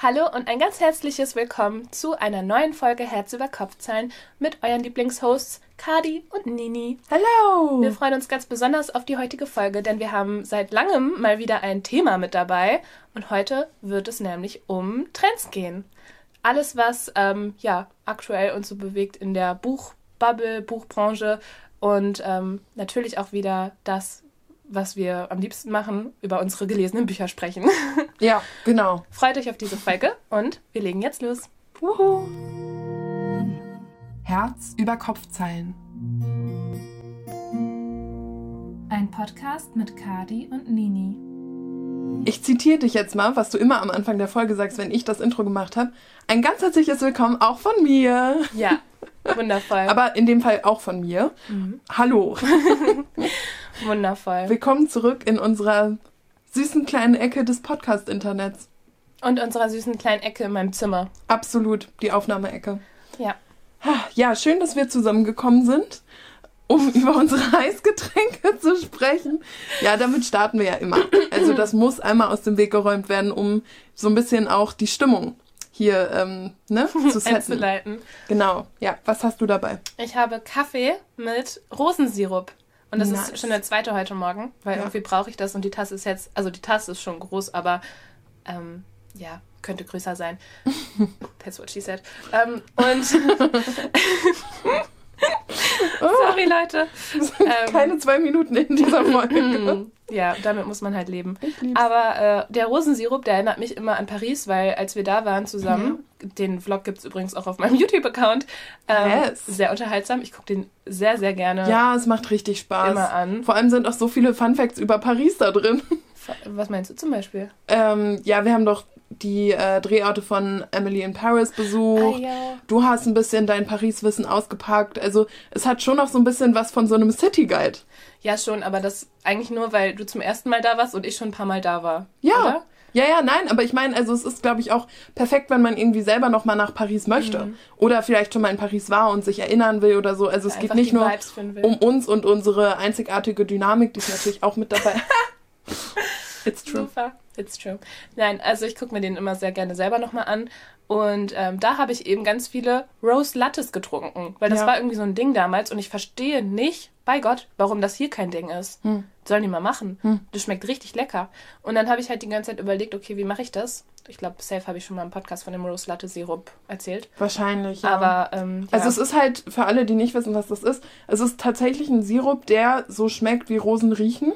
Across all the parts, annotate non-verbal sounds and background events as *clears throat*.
Hallo und ein ganz herzliches Willkommen zu einer neuen Folge Herz über Kopfzahlen mit euren Lieblingshosts Kadi und Nini. Hallo! Wir freuen uns ganz besonders auf die heutige Folge, denn wir haben seit langem mal wieder ein Thema mit dabei und heute wird es nämlich um Trends gehen. Alles, was ähm, ja aktuell uns so bewegt in der Buchbubble, Buchbranche und ähm, natürlich auch wieder das, was wir am liebsten machen, über unsere gelesenen Bücher sprechen. *laughs* Ja, genau. Freut euch auf diese Folge und wir legen jetzt los. Wuhu. Herz über Kopfzeilen. Ein Podcast mit Kadi und Nini. Ich zitiere dich jetzt mal, was du immer am Anfang der Folge sagst, wenn ich das Intro gemacht habe. Ein ganz herzliches Willkommen auch von mir. Ja, wundervoll. Aber in dem Fall auch von mir. Hallo. *laughs* wundervoll. Willkommen zurück in unserer süßen kleinen Ecke des Podcast-Internets. Und unserer süßen kleinen Ecke in meinem Zimmer. Absolut, die Aufnahmeecke. Ja. Ja, schön, dass wir zusammengekommen sind, um *laughs* über unsere Heißgetränke zu sprechen. Ja, damit starten wir ja immer. Also das muss einmal aus dem Weg geräumt werden, um so ein bisschen auch die Stimmung hier ähm, ne, *laughs* zu. Einzuleiten. Genau. Ja, was hast du dabei? Ich habe Kaffee mit Rosensirup. Und das Nice. ist schon der zweite heute Morgen, weil Ja. irgendwie brauche ich das und die Tasse ist jetzt, also die Tasse ist schon groß, aber ähm, ja, könnte größer sein. *laughs* That's what she said. Ähm, und *laughs* *laughs* sorry Leute. *laughs* Ähm, Keine zwei Minuten in dieser *laughs* Folge. Ja, damit muss man halt leben. Aber äh, der Rosensirup, der erinnert mich immer an Paris, weil als wir da waren zusammen, den Vlog gibt es übrigens auch auf meinem YouTube-Account, ähm, Yes. sehr unterhaltsam. Ich gucke den sehr, sehr gerne Ja, es macht richtig Spaß. immer an. Vor allem sind auch so viele Fun Facts über Paris da drin. Was meinst du zum Beispiel? Ähm, ja, wir haben doch die äh, Drehorte von Emily in Paris besucht. Ah, ja. Du hast ein bisschen dein Paris-Wissen ausgepackt. Also es hat schon noch so ein bisschen was von so einem City-Guide. Ja, schon, aber das eigentlich nur, weil du zum ersten Mal da warst und ich schon ein paar Mal da war. Ja. Oder? Ja, ja, nein, aber ich meine, also es ist, glaube ich, auch perfekt, wenn man irgendwie selber noch mal nach Paris möchte. Mhm. Oder vielleicht schon mal in Paris war und sich erinnern will oder so. Also es geht nicht nur um uns und unsere einzigartige Dynamik, die ist natürlich auch mit dabei. *laughs* *laughs* It's true. Super, it's true. Nein, also ich gucke mir den immer sehr gerne selber nochmal an. Und ähm, da habe ich eben ganz viele Rose Lattes getrunken. Weil das Ja. war irgendwie so ein Ding damals. Und ich verstehe nicht, bei Gott, warum das hier kein Ding ist. Hm. Sollen die mal machen. Hm. Das schmeckt richtig lecker. Und dann habe ich halt die ganze Zeit überlegt, okay, wie mache ich das? Ich glaube, safe habe ich schon mal im Podcast von dem Rose Latte Sirup erzählt. Wahrscheinlich, ja. Aber ähm, ja. Also es ist halt, für alle, die nicht wissen, was das ist, es ist tatsächlich ein Sirup, der so schmeckt, wie Rosen riechen.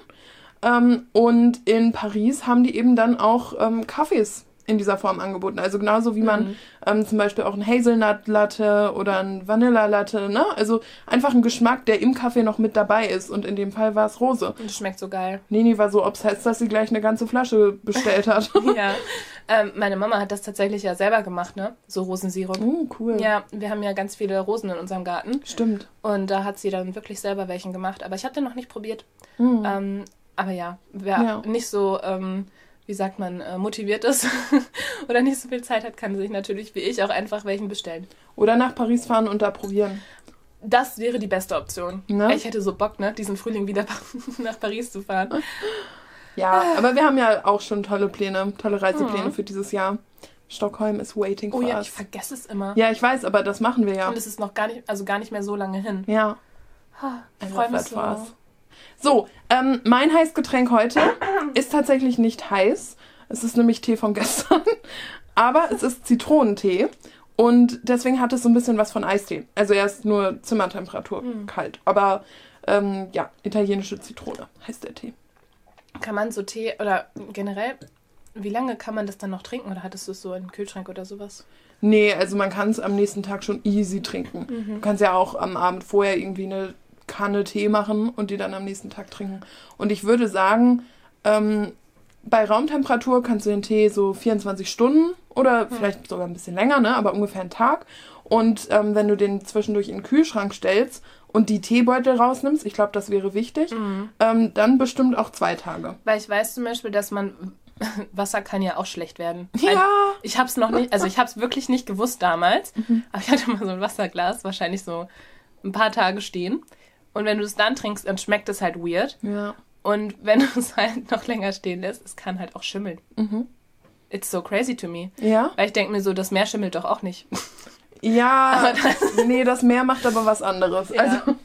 Ähm, und in Paris haben die eben dann auch ähm, Kaffees in dieser Form angeboten. Also genauso wie man Mhm. ähm, zum Beispiel auch ein Hazelnut-Latte oder ein Vanilla-Latte, ne? Also einfach ein Geschmack, der im Kaffee noch mit dabei ist. Und in dem Fall war es Rose. Und das schmeckt so geil. Neni war so obsessed, dass sie gleich eine ganze Flasche bestellt hat. *laughs* ja. Ähm, meine Mama hat das tatsächlich ja selber gemacht, ne? So Rosensirup. oh, cool. Ja, wir haben ja ganz viele Rosen in unserem Garten. Stimmt. Und da hat sie dann wirklich selber welchen gemacht. Aber ich habe den noch nicht probiert. Hm. Ähm, aber ja, wer Ja. nicht so, ähm, wie sagt man, äh, motiviert ist *laughs* oder nicht so viel Zeit hat, kann sich natürlich wie ich auch einfach welchen bestellen. Oder nach Paris fahren und da probieren. Das wäre die beste Option. Ne? Ich hätte so Bock, ne, diesen Frühling wieder *laughs* nach Paris zu fahren. Ja, aber wir haben ja auch schon tolle Pläne, tolle Reisepläne Mhm. für dieses Jahr. Stockholm is waiting Oh for ja, us. ich vergesse es immer. Ja, ich weiß, aber das machen wir ja. Und es ist noch gar nicht, also gar nicht mehr so lange hin. Ja, Ha, Ich freue mich so. So, ähm, mein Heißgetränk heute ist tatsächlich nicht heiß. Es ist nämlich Tee von gestern. *laughs* Aber es ist Zitronentee. Und deswegen hat es so ein bisschen was von Eistee. Also er ist nur Zimmertemperatur Mhm. kalt. Aber ähm, ja, italienische Zitrone heißt der Tee. Kann man so Tee oder generell, wie lange kann man das dann noch trinken? Oder hattest du es so im Kühlschrank oder sowas? Nee, also man kann es am nächsten Tag schon easy trinken. Du kannst ja auch am Abend vorher irgendwie eine Kanne Tee machen und die dann am nächsten Tag trinken. Und ich würde sagen, ähm, bei Raumtemperatur kannst du den Tee so 24 Stunden oder vielleicht sogar ein bisschen länger, ne? aber ungefähr einen Tag. Und ähm, wenn du den zwischendurch in den Kühlschrank stellst und die Teebeutel rausnimmst, ich glaube, das wäre wichtig, ähm, dann bestimmt auch zwei Tage. Weil ich weiß zum Beispiel, dass man *laughs* Wasser kann ja auch schlecht werden. Ja. Ich habe es noch nicht, also ich habe es wirklich nicht gewusst damals, aber ich hatte mal so ein Wasserglas, wahrscheinlich so ein paar Tage stehen. Und wenn du es dann trinkst, dann schmeckt es halt weird. Ja. Und wenn *laughs* du es halt noch länger stehen lässt, es kann halt auch schimmeln. Mhm. it's so crazy to me. Ja? Weil ich denke mir so, das Meer schimmelt doch auch nicht. Ja, *laughs* *laughs* nee, das Meer macht aber was anderes. Ja. Also,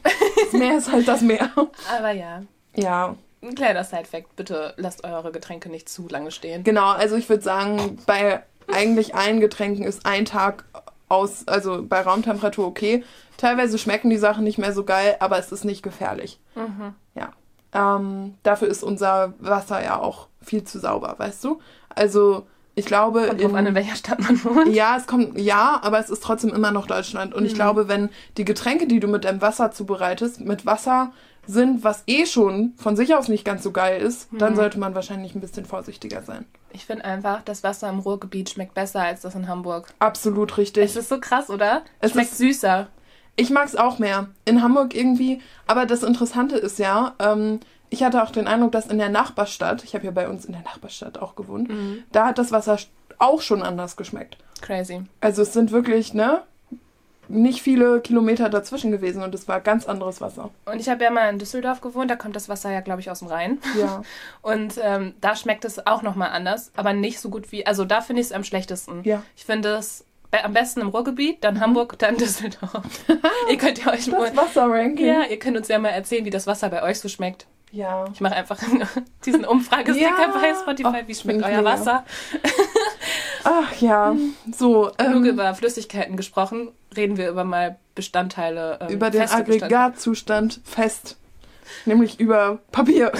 das Meer ist halt das Meer. Aber ja, Ja, ein kleiner Side-Fact. Bitte lasst eure Getränke nicht zu lange stehen. genau. Also ich würde sagen, bei eigentlich allen Getränken ist ein Tag aus, also bei Raumtemperatur okay. Teilweise schmecken die Sachen nicht mehr so geil, aber es ist nicht gefährlich. Mhm. Ja. Ähm, dafür ist unser Wasser ja auch viel zu sauber, weißt du? Also ich glaube, Kommt drauf an, in welcher Stadt man wohnt. ja, es kommt, ja, aber es ist trotzdem immer noch Deutschland. Und ich glaube, wenn die Getränke, die du mit deinem Wasser zubereitest, mit Wasser sind, was eh schon von sich aus nicht ganz so geil ist, dann sollte man wahrscheinlich ein bisschen vorsichtiger sein. Ich finde einfach, das Wasser im Ruhrgebiet schmeckt besser als das in Hamburg. Absolut richtig. Es ist so krass, oder? Es schmeckt süßer. Ich mag es auch mehr. In Hamburg irgendwie. Aber das Interessante ist ja, ähm, ich hatte auch den Eindruck, dass in der Nachbarstadt, ich habe ja bei uns in der Nachbarstadt auch gewohnt, da hat das Wasser auch schon anders geschmeckt. Crazy. Also es sind wirklich, ne, nicht viele Kilometer dazwischen gewesen und es war ganz anderes Wasser. Und ich habe ja mal in Düsseldorf gewohnt, da kommt das Wasser ja, glaube ich, aus dem Rhein. Ja. *laughs* Und ähm, da schmeckt es auch nochmal anders, aber nicht so gut wie. Also da finde ich es am schlechtesten. Ja. Ich finde es am besten im Ruhrgebiet, dann Hamburg, dann Düsseldorf. *laughs* ihr könnt ja euch. Das mal. Wasserranking. Ja, ihr könnt uns ja mal erzählen, wie das Wasser bei euch so schmeckt. Ja. Ich mache einfach *laughs* diesen Umfragesticker Ja. bei Spotify. Oh, wie schmeckt mega. euer Wasser? Ach ja. So, Genug ähm, über Flüssigkeiten gesprochen, reden wir über mal Bestandteile. Ähm, über den. Aggregatzustand fest. Nämlich über Papier.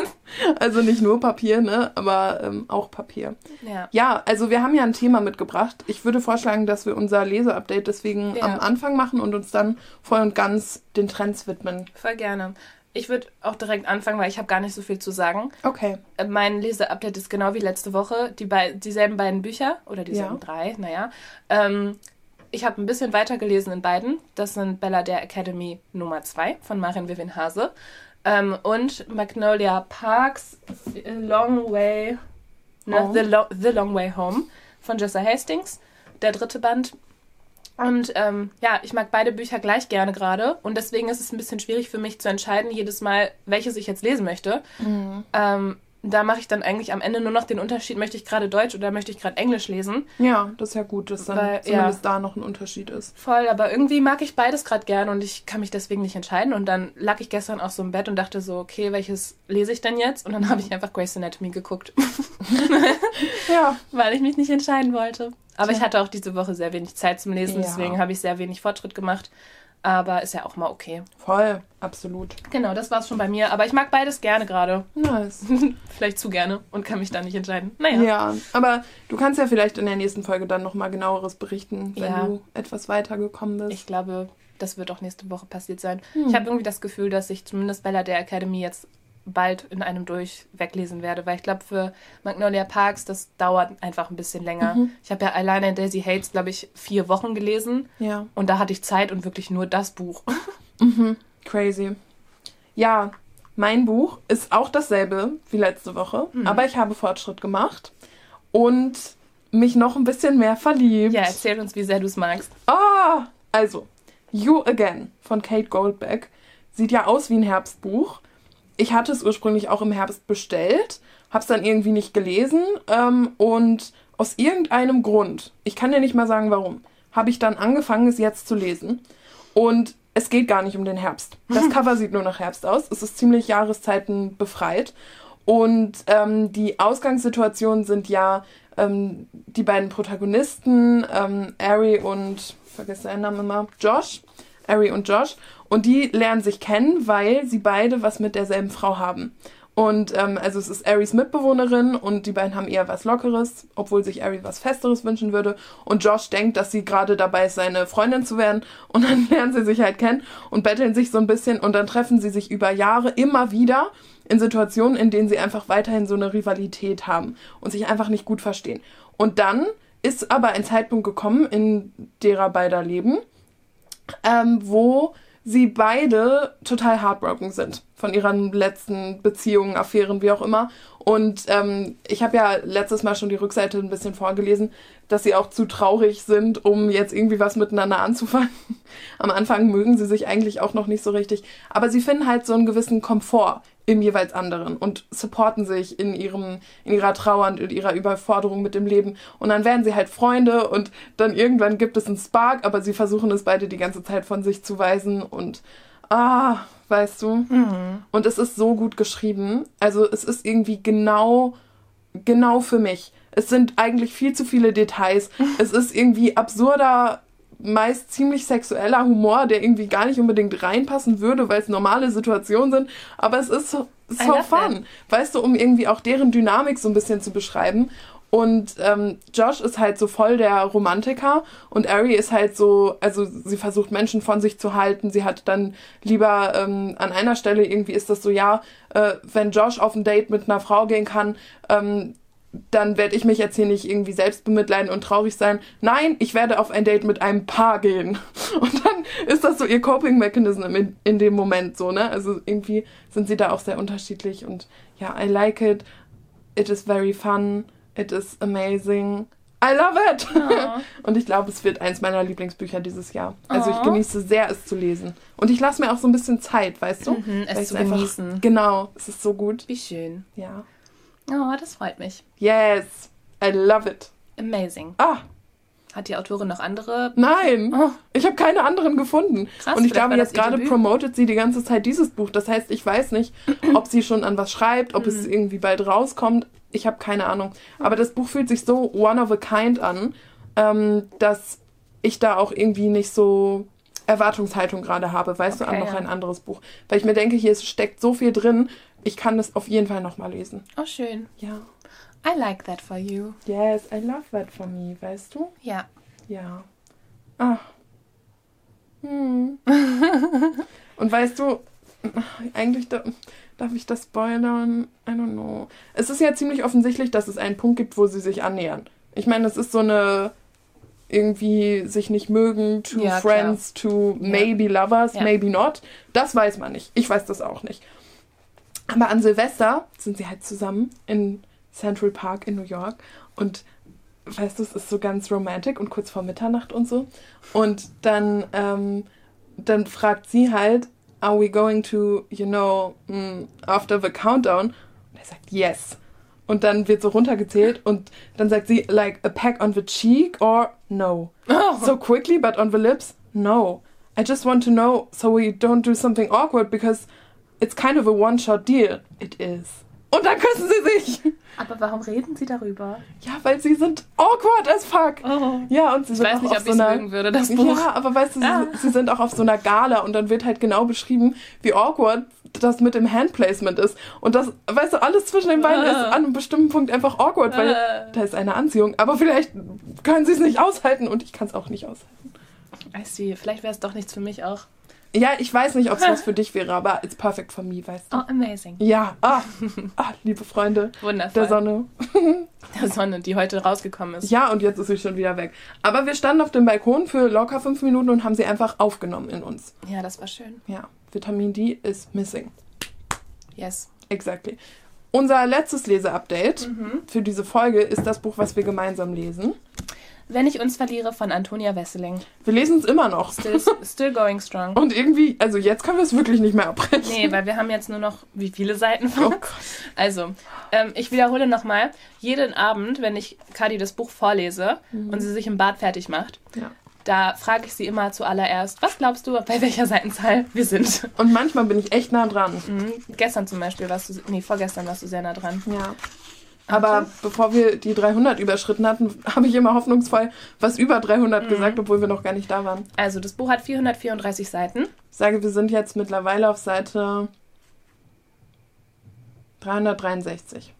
*laughs* also nicht nur Papier, ne, aber ähm, auch Papier. Ja. Ja, also wir haben ja ein Thema mitgebracht. Ich würde vorschlagen, dass wir unser Leseupdate deswegen Ja. am Anfang machen und uns dann voll und ganz den Trends widmen. Voll gerne. Ich würde auch direkt anfangen, weil ich habe gar nicht so viel zu sagen. Okay. Äh, Mein Leseupdate ist genau wie letzte Woche. Die bei, dieselben beiden Bücher oder dieselben Ja. drei, naja. Ähm, ich habe ein bisschen weiter gelesen in beiden. Das sind Bella der Academy Nummer 2 von Marin Vivien Hase ähm, und Magnolia Parks Long Way, ne. The, Lo The Long Way Home von Jessa Hastings, der dritte Band. Und ähm, ja, ich mag beide Bücher gleich gerne gerade und deswegen ist es ein bisschen schwierig für mich zu entscheiden, jedes Mal, welches ich jetzt lesen möchte. Ähm, da mache ich dann eigentlich am Ende nur noch den Unterschied, möchte ich gerade Deutsch oder möchte ich gerade Englisch lesen. Ja, das ist ja gut, dass dann Weil, zumindest da noch ein Unterschied ist. Voll, aber irgendwie mag ich beides gerade gern und ich kann mich deswegen nicht entscheiden. Und dann lag ich gestern auch so im Bett und dachte so, okay, welches lese ich denn jetzt? Und dann habe ich einfach Grey's Anatomy geguckt, *laughs* Ja, *laughs* weil ich mich nicht entscheiden wollte. Aber Tja. ich hatte auch diese Woche sehr wenig Zeit zum Lesen, Ja. deswegen habe ich sehr wenig Fortschritt gemacht. Aber ist ja auch mal okay. voll, absolut. Genau, das war's schon bei mir. Aber ich mag beides gerne gerade. Nice. *laughs* Vielleicht zu gerne und kann mich da nicht entscheiden. Naja. Ja, aber du kannst ja vielleicht in der nächsten Folge dann nochmal genaueres berichten, wenn Ja. du etwas weitergekommen bist. Ich glaube, das wird auch nächste Woche passiert sein. Hm. Ich habe irgendwie das Gefühl, dass ich zumindest Bella der Academy jetzt bald in einem durch weglesen werde, weil ich glaube, für Magnolia Parks, das dauert einfach ein bisschen länger. Mhm. Ich habe ja alleine Daisy Hates, glaube ich, vier Wochen gelesen ja, und da hatte ich Zeit und wirklich nur das Buch. *laughs* crazy. Ja, mein Buch ist auch dasselbe wie letzte Woche, Mhm. aber ich habe Fortschritt gemacht und mich noch ein bisschen mehr verliebt. ja, erzähl uns, wie sehr du es magst. Ah, also, You Again von Kate Goldbeck sieht ja aus wie ein Herbstbuch. Ich hatte es ursprünglich auch im Herbst bestellt, hab's dann irgendwie nicht gelesen ähm, und aus irgendeinem Grund, ich kann dir nicht mal sagen warum, habe ich dann angefangen, es jetzt zu lesen. Und es geht gar nicht um den Herbst. Das Cover sieht nur nach Herbst aus. Es ist ziemlich Jahreszeiten befreit. Und ähm, die Ausgangssituationen sind ja ähm, die beiden Protagonisten, ähm, Ari und, vergesse seinen Namen immer, Josh. Ari und Josh. Und die lernen sich kennen, weil sie beide was mit derselben Frau haben. Und ähm, also es ist Aries Mitbewohnerin und die beiden haben eher was Lockeres, obwohl sich Ari was Festeres wünschen würde. Und Josh denkt, dass sie gerade dabei ist, seine Freundin zu werden. *laughs* Und dann lernen sie sich halt kennen und betteln sich so ein bisschen und dann treffen sie sich über Jahre immer wieder in Situationen, in denen sie einfach weiterhin so eine Rivalität haben und sich einfach nicht gut verstehen. Und dann ist aber ein Zeitpunkt gekommen in derer beider Leben, ähm, wo sie beide total heartbroken sind von ihren letzten Beziehungen, Affären, wie auch immer. Und ähm, ich habe ja letztes Mal schon die Rückseite ein bisschen vorgelesen. Dass sie auch zu traurig sind, um jetzt irgendwie was miteinander anzufangen. *laughs* Am Anfang mögen sie sich eigentlich auch noch nicht so richtig, aber sie finden halt so einen gewissen Komfort im jeweils anderen und supporten sich in ihrem in ihrer Trauer und in ihrer Überforderung mit dem Leben und dann werden sie halt Freunde und dann irgendwann gibt es einen Spark, aber sie versuchen es beide die ganze Zeit von sich zu weisen und ah, weißt du? Mhm. Und es ist so gut geschrieben. Also es ist irgendwie genau genau für mich. Es sind eigentlich viel zu viele Details. *laughs* Es ist irgendwie absurder meist ziemlich sexueller Humor, der irgendwie gar nicht unbedingt reinpassen würde, weil es normale Situationen sind. Aber es ist so, so fun. Weißt du, um irgendwie auch deren Dynamik so ein bisschen zu beschreiben. Und ähm, Josh ist halt so voll der Romantiker und Ari ist halt so, also sie versucht Menschen von sich zu halten. Sie hat dann lieber ähm, an einer Stelle irgendwie ist das so, ja, äh, wenn Josh auf ein Date mit einer Frau gehen kann, ähm, dann werde ich mich jetzt hier nicht irgendwie selbst bemitleiden und traurig sein. Nein, ich werde auf ein Date mit einem Paar gehen. *laughs* Und dann ist das so ihr Coping Mechanism in, in dem Moment so, ne? Also irgendwie sind sie da auch sehr unterschiedlich und ja, I like it. It is very fun. It is amazing. I love it! Ja. *laughs* Und ich glaube, es wird eins meiner Lieblingsbücher dieses Jahr. Also ich Oh. genieße sehr, es zu lesen. Und ich lasse mir auch so ein bisschen Zeit, weißt du? Mhm, es zu genießen. Genau, es ist so gut. Wie schön. Ja. Oh, das freut mich. Yes, I love it. Amazing. Ah, Hat die Autorin noch andere? nein, Oh, ich habe keine anderen gefunden. Krass, Und ich glaube, jetzt gerade Debüt. promotet sie die ganze Zeit dieses Buch. Das heißt, ich weiß nicht, *clears throat* ob sie schon an was schreibt, ob Mhm. es irgendwie bald rauskommt. Ich habe keine Ahnung. Aber das Buch fühlt sich so one of a kind an, ähm, dass ich da auch irgendwie nicht so Erwartungshaltung gerade habe, weißt du, Okay, an noch ja. ein anderes Buch. Weil ich mir denke, hier steckt so viel drin, ich kann das auf jeden Fall nochmal lesen. oh, schön. Ja. I like that for you. Yes, I love that for me, weißt du? Ja. Ja. Ah. Hm. *laughs* Und weißt du, eigentlich da, darf ich das spoilern? I don't know. Es ist ja ziemlich offensichtlich, dass es einen Punkt gibt, wo sie sich annähern. Ich meine, es ist so eine irgendwie sich nicht mögen, to Ja, friends, to Ja. maybe lovers, Ja. maybe not. Das weiß man nicht. Ich weiß das auch nicht. Aber an Silvester sind sie halt zusammen in Central Park in New York und weißt du, es ist so ganz romantic und kurz vor Mitternacht und so. Und dann, ähm, dann fragt sie halt, are we going to, you know, mm, after the countdown? Und er sagt, yes. Und dann wird so runtergezählt und dann sagt sie, like, a peck on the cheek or no. Oh. So quickly, but on the lips, no. I just want to know so we don't do something awkward because it's kind of a one-shot deal. It is. Und dann küssen sie sich. Aber warum reden sie darüber? Ja, weil sie sind awkward as fuck. Oh. Ja, und sie Ich sind weiß auch nicht, auf ob so einer. würde, das Buch. Ja, aber weißt du, sie, Ah. sie sind auch auf so einer Gala und dann wird halt genau beschrieben, wie awkward das mit dem Handplacement ist. Und das, weißt du, alles zwischen den beiden Ah. ist an einem bestimmten Punkt einfach awkward, weil Ah. da ist eine Anziehung. Aber vielleicht können sie es nicht aushalten und ich kann es auch nicht aushalten. I see. Vielleicht wäre es doch nichts für mich auch. Ja, ich weiß nicht, ob es was für dich wäre, aber it's perfect for me, weißt du. Oh, amazing. Ja, ah, ah, liebe Freunde Wundervoll. der Sonne. *laughs* Der Sonne, die heute rausgekommen ist. Ja, und jetzt ist sie schon wieder weg. Aber wir standen auf dem Balkon für locker fünf Minuten und haben sie einfach aufgenommen in uns. Ja, das war schön. Ja, Vitamin D is missing. Yes. Exactly. Unser letztes Leseupdate Mhm. für diese Folge ist das Buch, was wir gemeinsam lesen. Wenn ich uns verliere von Antonia Wesseling. Wir lesen es immer noch. Still, still going strong. Und irgendwie, also jetzt können wir es wirklich nicht mehr abbrechen. Nee, weil wir haben jetzt nur noch wie viele Seiten? Oh Gott. Also, ähm, ich wiederhole nochmal. Jeden Abend, wenn ich Kadi das Buch vorlese und sie sich im Bad fertig macht, Ja. da frage ich sie immer zuallererst, was glaubst du, bei welcher Seitenzahl wir sind? Und manchmal bin ich echt nah dran. Mhm. Gestern zum Beispiel warst du, nee, vorgestern warst du sehr nah dran. Ja. Aber bevor wir die 300 überschritten hatten, habe ich immer hoffnungsvoll was über 300 gesagt, obwohl wir noch gar nicht da waren. Also, das Buch hat 434 Seiten. Ich sage, wir sind jetzt mittlerweile auf Seite 363.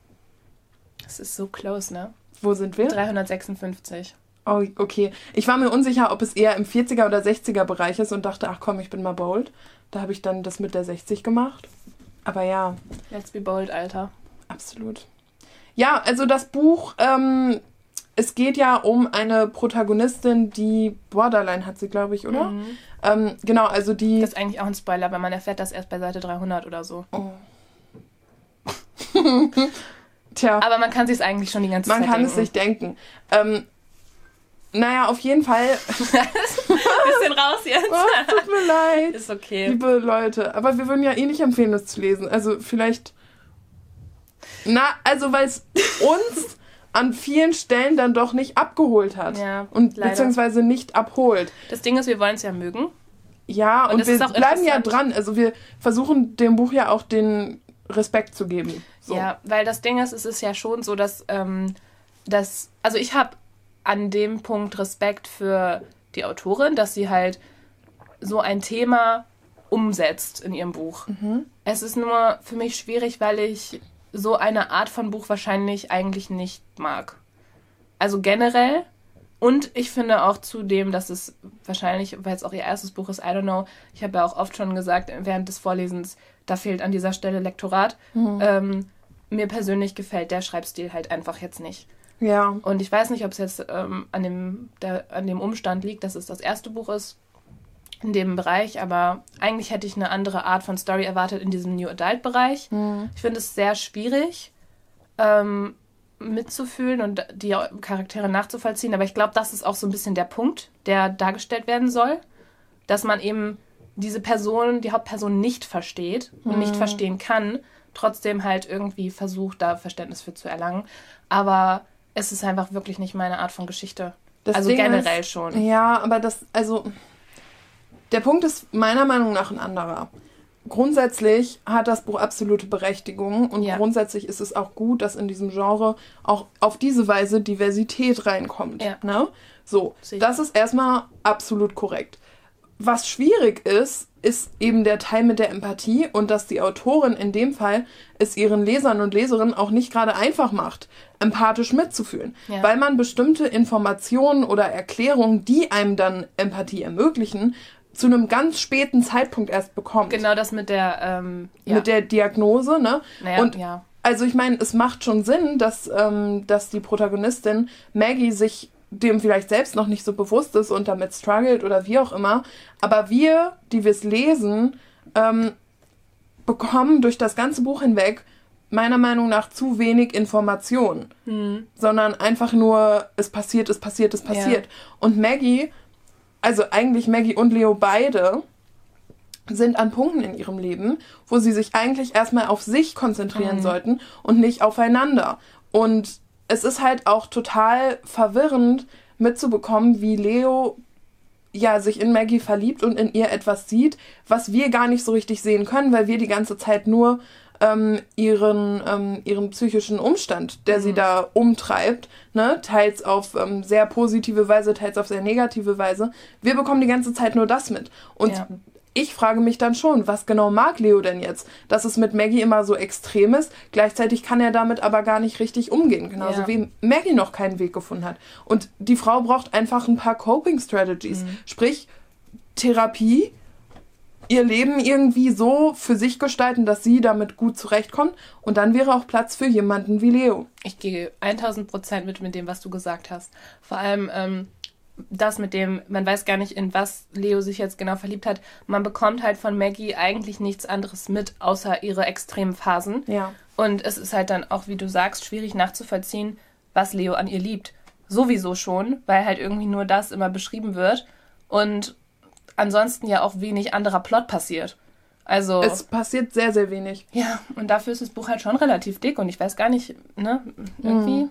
Das ist so close, ne? Wo sind wir? 356. Oh, okay. Ich war mir unsicher, ob es eher im 40er oder 60er Bereich ist und dachte, ach komm, ich bin mal bold. Da habe ich dann das mit der 60 gemacht. Aber ja, Let's be bold, Alter. absolut. Ja, also das Buch, ähm, es geht ja um eine Protagonistin, die Borderline hat sie, glaube ich, oder? Mhm. Ähm, genau, also die. Das ist eigentlich auch ein Spoiler, weil man erfährt das erst bei Seite 300 oder so. Oh. *laughs* Tja. Aber man kann sich es eigentlich schon die ganze Man Zeit kann denken. es sich denken. Ähm, naja, auf jeden Fall. *laughs* Bisschen raus jetzt. Oh, tut mir leid. *laughs* Ist okay. Liebe Leute. Aber wir würden ja eh nicht empfehlen, das zu lesen. Also vielleicht. Na, also weil es uns an vielen Stellen dann doch nicht abgeholt hat. Ja, und leider. beziehungsweise nicht abholt. Das Ding ist, wir wollen es ja mögen. Ja, Und und, wir bleiben ja dran. Also wir versuchen dem Buch ja auch den Respekt zu geben. So. Ja, weil das Ding ist, es ist ja schon so, dass, ähm, dass also ich habe an dem Punkt Respekt für die Autorin, dass sie halt so ein Thema umsetzt in ihrem Buch. Es ist nur für mich schwierig, weil ich so eine Art von Buch wahrscheinlich eigentlich nicht mag. Also generell. Und ich finde auch zudem, dass es wahrscheinlich, weil es auch ihr erstes Buch ist, I don't know, ich habe ja auch oft schon gesagt, während des Vorlesens, da fehlt an dieser Stelle Lektorat. Ähm, mir persönlich gefällt der Schreibstil halt einfach jetzt nicht. Ja. Und ich weiß nicht, ob es jetzt ähm, an, dem, der, an dem Umstand liegt, dass es das erste Buch ist in dem Bereich, aber eigentlich hätte ich eine andere Art von Story erwartet in diesem New Adult Bereich. Ich finde es sehr schwierig ähm, mitzufühlen und die Charaktere nachzuvollziehen, aber ich glaube, das ist auch so ein bisschen der Punkt, der dargestellt werden soll, dass man eben diese Person, die Hauptperson nicht versteht und nicht verstehen kann, trotzdem halt irgendwie versucht, da Verständnis für zu erlangen. Aber es ist einfach wirklich nicht meine Art von Geschichte. Das also Ding generell ist, schon. Ja, aber das, also, der Punkt ist meiner Meinung nach ein anderer. Grundsätzlich hat das Buch absolute Berechtigung und Ja. grundsätzlich ist es auch gut, dass in diesem Genre auch auf diese Weise Diversität reinkommt. Ja. Ne? So, ich das ist erstmal absolut korrekt. Was schwierig ist, ist eben der Teil mit der Empathie und dass die Autorin in dem Fall es ihren Lesern und Leserinnen auch nicht gerade einfach macht, empathisch mitzufühlen, Ja. weil man bestimmte Informationen oder Erklärungen, die einem dann Empathie ermöglichen, zu einem ganz späten Zeitpunkt erst bekommt. Genau das mit der, ähm, ja. Mit der Diagnose, ne? naja, und ja. also ich meine, es macht schon Sinn, dass, ähm, dass die Protagonistin Maggie sich dem vielleicht selbst noch nicht so bewusst ist und damit struggelt oder wie auch immer. Aber wir, die wir es lesen, ähm, bekommen durch das ganze Buch hinweg meiner Meinung nach zu wenig Information. Sondern einfach nur, es passiert, es passiert, es passiert. Und Maggie, also eigentlich Maggie und Leo beide, sind an Punkten in ihrem Leben, wo sie sich eigentlich erstmal auf sich konzentrieren sollten und nicht aufeinander. Und es ist halt auch total verwirrend mitzubekommen, wie Leo ja sich in Maggie verliebt und in ihr etwas sieht, was wir gar nicht so richtig sehen können, weil wir die ganze Zeit nur ähm, ihren, ähm, ihren psychischen Umstand, der sie da umtreibt, ne, teils auf ähm, sehr positive Weise, teils auf sehr negative Weise. Wir bekommen die ganze Zeit nur das mit. Und Ja. ich frage mich dann schon, was genau mag Leo denn jetzt? Dass es mit Maggie immer so extrem ist, gleichzeitig kann er damit aber gar nicht richtig umgehen, genauso Ja. wie Maggie noch keinen Weg gefunden hat. Und die Frau braucht einfach ein paar Coping Strategies, sprich Therapie, ihr Leben irgendwie so für sich gestalten, dass sie damit gut zurechtkommt und dann wäre auch Platz für jemanden wie Leo. Ich gehe 1000 Prozent mit mit dem, was du gesagt hast. Vor allem ähm, das mit dem, man weiß gar nicht, in was Leo sich jetzt genau verliebt hat. Man bekommt halt von Maggie eigentlich nichts anderes mit, außer ihre extremen Phasen. Ja. Und es ist halt dann auch, wie du sagst, schwierig nachzuvollziehen, was Leo an ihr liebt. Sowieso schon, weil halt irgendwie nur das immer beschrieben wird. Und ansonsten ja auch wenig anderer Plot passiert. Also. Es passiert sehr, sehr wenig. ja, und dafür ist das Buch halt schon relativ dick und ich weiß gar nicht, ne, irgendwie.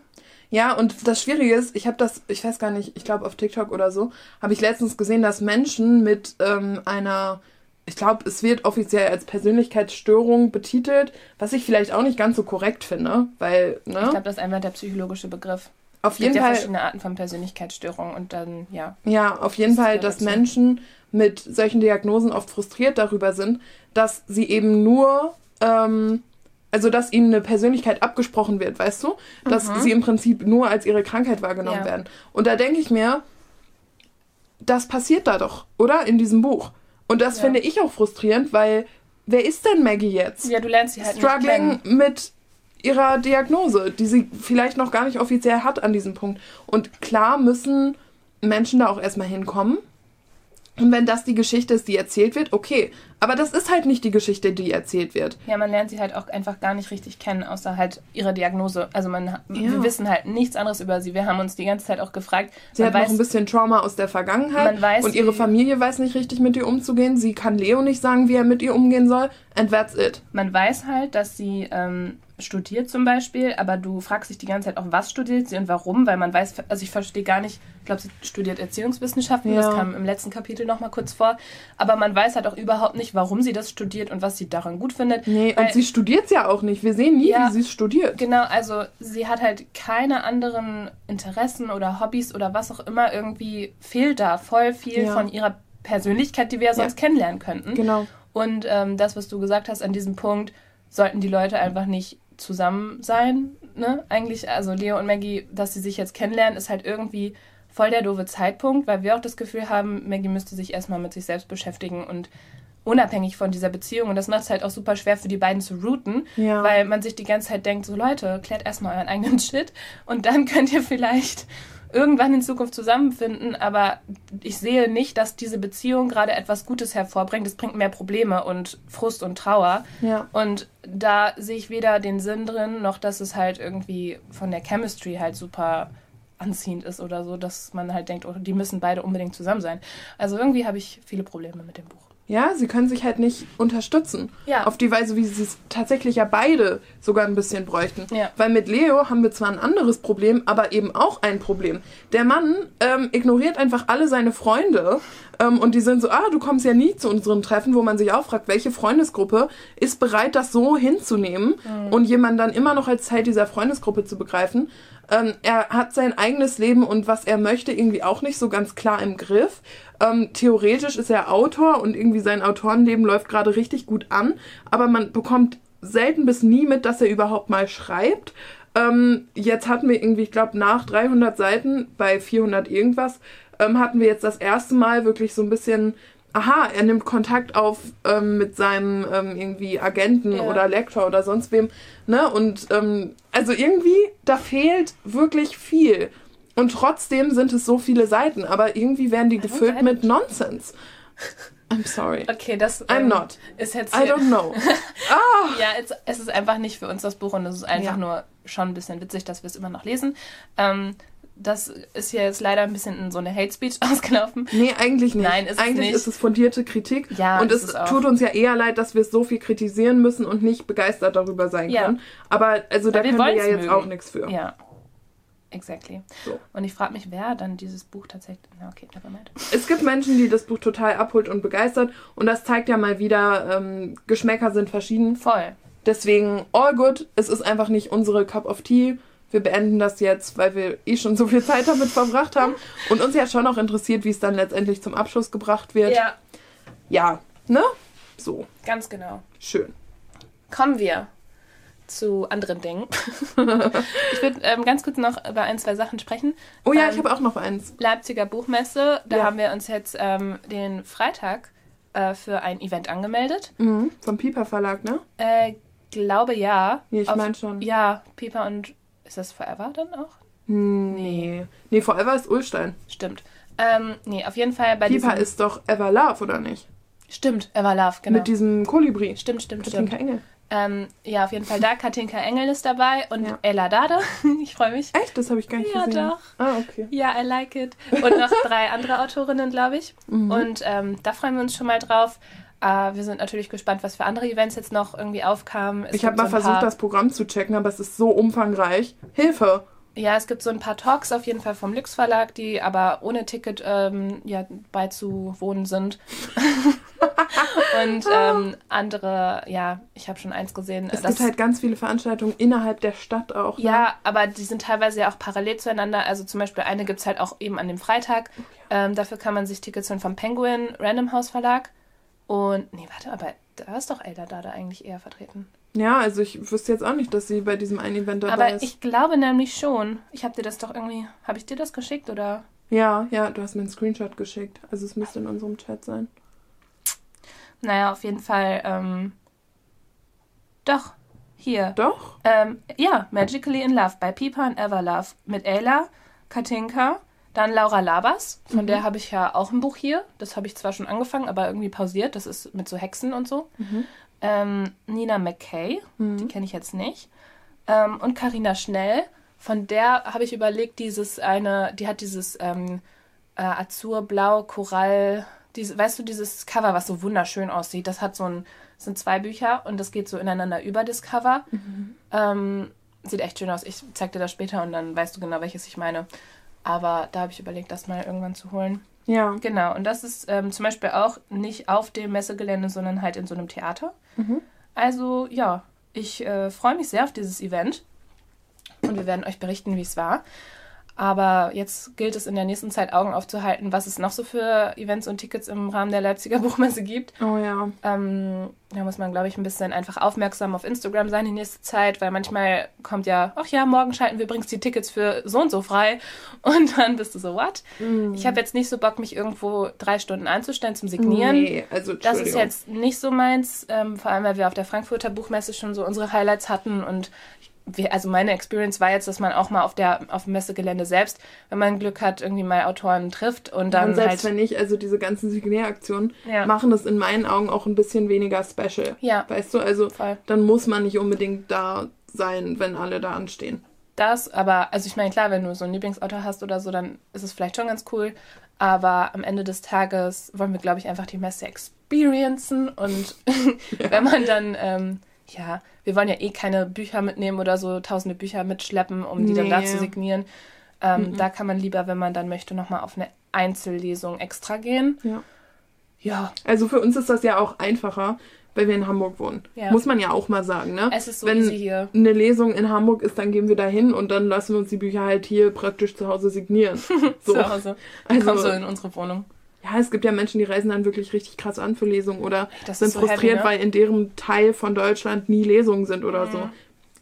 Ja, und das Schwierige ist, ich habe das, ich weiß gar nicht, ich glaube auf TikTok oder so, habe ich letztens gesehen, dass Menschen mit ähm, einer, ich glaube, es wird offiziell als Persönlichkeitsstörung betitelt, was ich vielleicht auch nicht ganz so korrekt finde, weil, ne, Ich glaube, das ist einfach der psychologische Begriff. auf Es gibt jeden ja Fall, verschiedene Arten von Persönlichkeitsstörungen und dann, ja. ja, auf jeden Fall, dass. Menschen mit solchen Diagnosen oft frustriert darüber sind, dass sie eben nur, ähm, also dass ihnen eine Persönlichkeit abgesprochen wird, weißt du? Dass sie im Prinzip nur als ihre Krankheit wahrgenommen Ja. werden. Und da denke ich mir, das passiert da doch, oder? In diesem Buch. Und das Ja. finde ich auch frustrierend, weil wer ist denn Maggie jetzt? Ja, du lernst sie halt Struggling nicht kennen. mit ihrer Diagnose, die sie vielleicht noch gar nicht offiziell hat an diesem Punkt. Und klar müssen Menschen da auch erstmal hinkommen. Und wenn das die Geschichte ist, die erzählt wird, okay. Aber das ist halt nicht die Geschichte, die erzählt wird. Ja, man lernt sie halt auch einfach gar nicht richtig kennen, außer halt ihre Diagnose. Also man, ja. wir wissen halt nichts anderes über sie. Wir haben uns die ganze Zeit auch gefragt. Sie hat weiß, noch ein bisschen Trauma aus der Vergangenheit. Weiß, und ihre Familie weiß nicht richtig mit ihr umzugehen. Sie kann Leo nicht sagen, wie er mit ihr umgehen soll. And that's it. Man weiß halt, dass sie ähm, studiert zum Beispiel, aber du fragst dich die ganze Zeit auch, was studiert sie und warum, weil man weiß, also ich verstehe gar nicht, ich glaube, sie studiert Erziehungswissenschaften, ja. das kam im letzten Kapitel nochmal kurz vor, aber man weiß halt auch überhaupt nicht, warum sie das studiert und was sie daran gut findet. Nee, weil, und sie studiert es ja auch nicht, wir sehen nie, ja, wie sie es studiert. Genau, also sie hat halt keine anderen Interessen oder Hobbys oder was auch immer, irgendwie fehlt da voll viel ja. von ihrer Persönlichkeit, die wir ja sonst kennenlernen könnten. Genau. Und ähm, das, was du gesagt hast an diesem Punkt, sollten die Leute einfach nicht zusammen sein, ne? Eigentlich, also Leo und Maggie, dass sie sich jetzt kennenlernen, ist halt irgendwie voll der doofe Zeitpunkt, weil wir auch das Gefühl haben, Maggie müsste sich erstmal mit sich selbst beschäftigen und unabhängig von dieser Beziehung. Und das macht es halt auch super schwer für die beiden zu routen, ja. weil man sich die ganze Zeit denkt, so Leute, klärt erstmal euren eigenen *laughs* Shit und dann könnt ihr vielleicht irgendwann in Zukunft zusammenfinden, aber ich sehe nicht, dass diese Beziehung gerade etwas Gutes hervorbringt. Es bringt mehr Probleme und Frust und Trauer. Ja. Und da sehe ich weder den Sinn drin, noch dass es halt irgendwie von der Chemistry halt super anziehend ist oder so, dass man halt denkt, oh, die müssen beide unbedingt zusammen sein. Also irgendwie habe ich viele Probleme mit dem Buch. Ja, sie können sich halt nicht unterstützen. Ja. Auf die Weise, wie sie es tatsächlich ja beide sogar ein bisschen bräuchten. Ja. Weil mit Leo haben wir zwar ein anderes Problem, aber eben auch ein Problem. Der Mann ähm, ignoriert einfach alle seine Freunde ähm, und die sind so, ah, du kommst ja nie zu unseren Treffen, wo man sich auch fragt, welche Freundesgruppe ist bereit, das so hinzunehmen mhm. und jemanden dann immer noch als Teil dieser Freundesgruppe zu begreifen. Ähm, er hat sein eigenes Leben und was er möchte irgendwie auch nicht so ganz klar im Griff. Ähm, theoretisch ist er Autor und irgendwie sein Autorenleben läuft gerade richtig gut an, aber man bekommt selten bis nie mit, dass er überhaupt mal schreibt. Ähm, jetzt hatten wir irgendwie, ich glaube, nach 300 Seiten bei 400 irgendwas, ähm, hatten wir jetzt das erste Mal wirklich so ein bisschen aha, er nimmt Kontakt auf ähm, mit seinem ähm, irgendwie Agenten ja. oder Lektor oder sonst wem, ne? Und ähm, also irgendwie, da fehlt wirklich viel. Und trotzdem sind es so viele Seiten, aber irgendwie werden die gefüllt mit Nonsense. I'm sorry. Okay, das I'm ähm, not. ist jetzt. I don't know. *laughs* ah. Ja, es, es, ist einfach nicht für uns das Buch und es ist einfach ja. nur schon ein bisschen witzig, dass wir es immer noch lesen. Ähm, das ist ja jetzt leider ein bisschen in so eine Hate Speech *laughs* ausgelaufen. Nee, eigentlich nicht. Nein, ist eigentlich es nicht. ist es fundierte Kritik. Ja, und es, es tut uns ja eher leid, dass wir es so viel kritisieren müssen und nicht begeistert darüber sein ja. können. Aber also Aber da können wir ja jetzt mögen. auch nichts für. Ja. Exactly. So. Und ich frage mich, wer dann dieses Buch tatsächlich. Na, okay, nevermind. Es gibt Menschen, die das Buch total abholt und begeistert. Und das zeigt ja mal wieder, ähm, Geschmäcker sind verschieden. Voll. Deswegen, all good. Es ist einfach nicht unsere Cup of Tea wir beenden das jetzt, weil wir eh schon so viel Zeit damit verbracht haben und uns ja schon auch interessiert, wie es dann letztendlich zum Abschluss gebracht wird. Ja. Ja, ne? So. Ganz genau. Schön. Kommen wir zu anderen Dingen. *laughs* ich würde ähm, ganz kurz noch über ein, zwei Sachen sprechen. Oh ja, ähm, ich habe auch noch eins. Leipziger Buchmesse, da ja. haben wir uns jetzt ähm, den Freitag äh, für ein Event angemeldet. Mhm. Vom Piper Verlag, ne? Äh, glaube ja. Nee, ich meine schon. Ja, Piper und ist das Forever dann auch? Nee. Nee, Forever ist Ulstein. Stimmt. Ähm, nee, auf jeden Fall bei Pipa ist doch Ever Love, oder nicht? Stimmt, Ever Love, genau. Mit diesem Kolibri. Stimmt, stimmt, Katinka stimmt. Engel. Ähm, ja, auf jeden Fall da. Katinka Engel ist dabei und ja. Ella Dade. *laughs* ich freue mich. Echt? Das habe ich gar nicht ja, gesehen. Ja, doch. Ah, okay. Ja, I like it. Und noch drei andere Autorinnen, glaube ich. Mhm. Und ähm, da freuen wir uns schon mal drauf. Uh, wir sind natürlich gespannt, was für andere Events jetzt noch irgendwie aufkamen. Es ich habe mal so versucht, das Programm zu checken, aber es ist so umfangreich. Hilfe! Ja, es gibt so ein paar Talks auf jeden Fall vom Lux Verlag, die aber ohne Ticket ähm, ja, beizuwohnen sind. *laughs* und ähm, andere, ja, ich habe schon eins gesehen. Es gibt halt ganz viele Veranstaltungen innerhalb der Stadt auch. Ne? Ja, aber die sind teilweise ja auch parallel zueinander. Also zum Beispiel eine gibt es halt auch eben an dem Freitag. Ähm, dafür kann man sich Tickets holen vom Penguin Random House Verlag. Und, nee, warte, aber da ist doch Elda Dada eigentlich eher vertreten. Ja, also ich wüsste jetzt auch nicht, dass sie bei diesem einen Event dabei aber ist. Aber ich glaube nämlich schon. Ich habe dir das doch irgendwie. Habe ich dir das geschickt oder? Ja, ja, du hast mir einen Screenshot geschickt. Also es müsste in unserem Chat sein. Naja, auf jeden Fall. Ähm, doch, hier. Doch? Ähm, ja, Magically in Love bei Pipa and Everlove mit Ayla, Katinka, Dann Laura Labas, von Mhm. der habe ich ja auch ein Buch hier. Das habe ich zwar schon angefangen, aber irgendwie pausiert. Das ist mit so Hexen und so. Mhm. Ähm, Nina McKay, die kenne ich jetzt nicht. Ähm, und Karina Schnell, von der habe ich überlegt, dieses eine, die hat dieses ähm, äh, Azurblau, Korall, diese, weißt du, dieses Cover, was so wunderschön aussieht. Das hat so ein, das sind zwei Bücher und das geht so ineinander über das Cover. Ähm, sieht echt schön aus. Ich zeig dir das später und dann weißt du genau, welches ich meine. Aber da habe ich überlegt, das mal irgendwann zu holen. Ja. Genau, und das ist ähm, zum Beispiel auch nicht auf dem Messegelände, sondern halt in so einem Theater. Also ja, ich äh, freue mich sehr auf dieses Event und wir werden euch berichten, wie es war. Aber jetzt gilt es in der nächsten Zeit Augen aufzuhalten, was es noch so für Events und Tickets im Rahmen der Leipziger *laughs* Buchmesse gibt. Oh ja. Ähm, da muss man, glaube ich, ein bisschen einfach aufmerksam auf Instagram sein die nächste Zeit, weil manchmal kommt ja, ach ja, morgen schalten wir übrigens die Tickets für so und so frei. *laughs* Und dann bist du so, what? Ich habe jetzt nicht so Bock, mich irgendwo drei Stunden anzustellen zum Signieren. Nee, also Das ist jetzt nicht so meins, ähm, vor allem weil wir auf der Frankfurter Buchmesse schon so unsere Highlights hatten und wir, also meine Experience war jetzt, dass man auch mal auf der auf dem Messegelände selbst, wenn man Glück hat, irgendwie mal Autoren trifft und dann und selbst halt wenn nicht, also diese ganzen Signieraktionen Ja. machen es in meinen Augen auch ein bisschen weniger special. Ja. Weißt du, also Voll. dann muss man nicht unbedingt da sein, wenn alle da anstehen. das, aber also ich meine klar, wenn du so einen Lieblingsautor hast oder so, dann ist es vielleicht schon ganz cool, aber am Ende des Tages wollen wir glaube ich einfach die Messe experiencen und *laughs* *laughs* wenn man dann ähm, ja, wir wollen ja eh keine Bücher mitnehmen oder so tausende Bücher mitschleppen, um die dann da Nee. zu signieren. Ähm, Da kann man lieber, wenn man dann möchte, nochmal auf eine Einzellesung extra gehen. Ja. Ja, Also für uns ist das ja auch einfacher, weil wir in Hamburg wohnen. Ja. Muss man ja auch mal sagen, ne? es ist so Wenn hier. eine Lesung in Hamburg ist, dann gehen wir da hin und dann lassen wir uns die Bücher halt hier praktisch zu Hause signieren. *laughs* So. Zu Hause. Also- Kommst du in unsere Wohnung. Ja, es gibt ja Menschen, die reisen dann wirklich richtig krass an für Lesungen oder Das sind so frustriert, heavy, ne? weil in deren Teil von Deutschland nie Lesungen sind oder Mhm. so.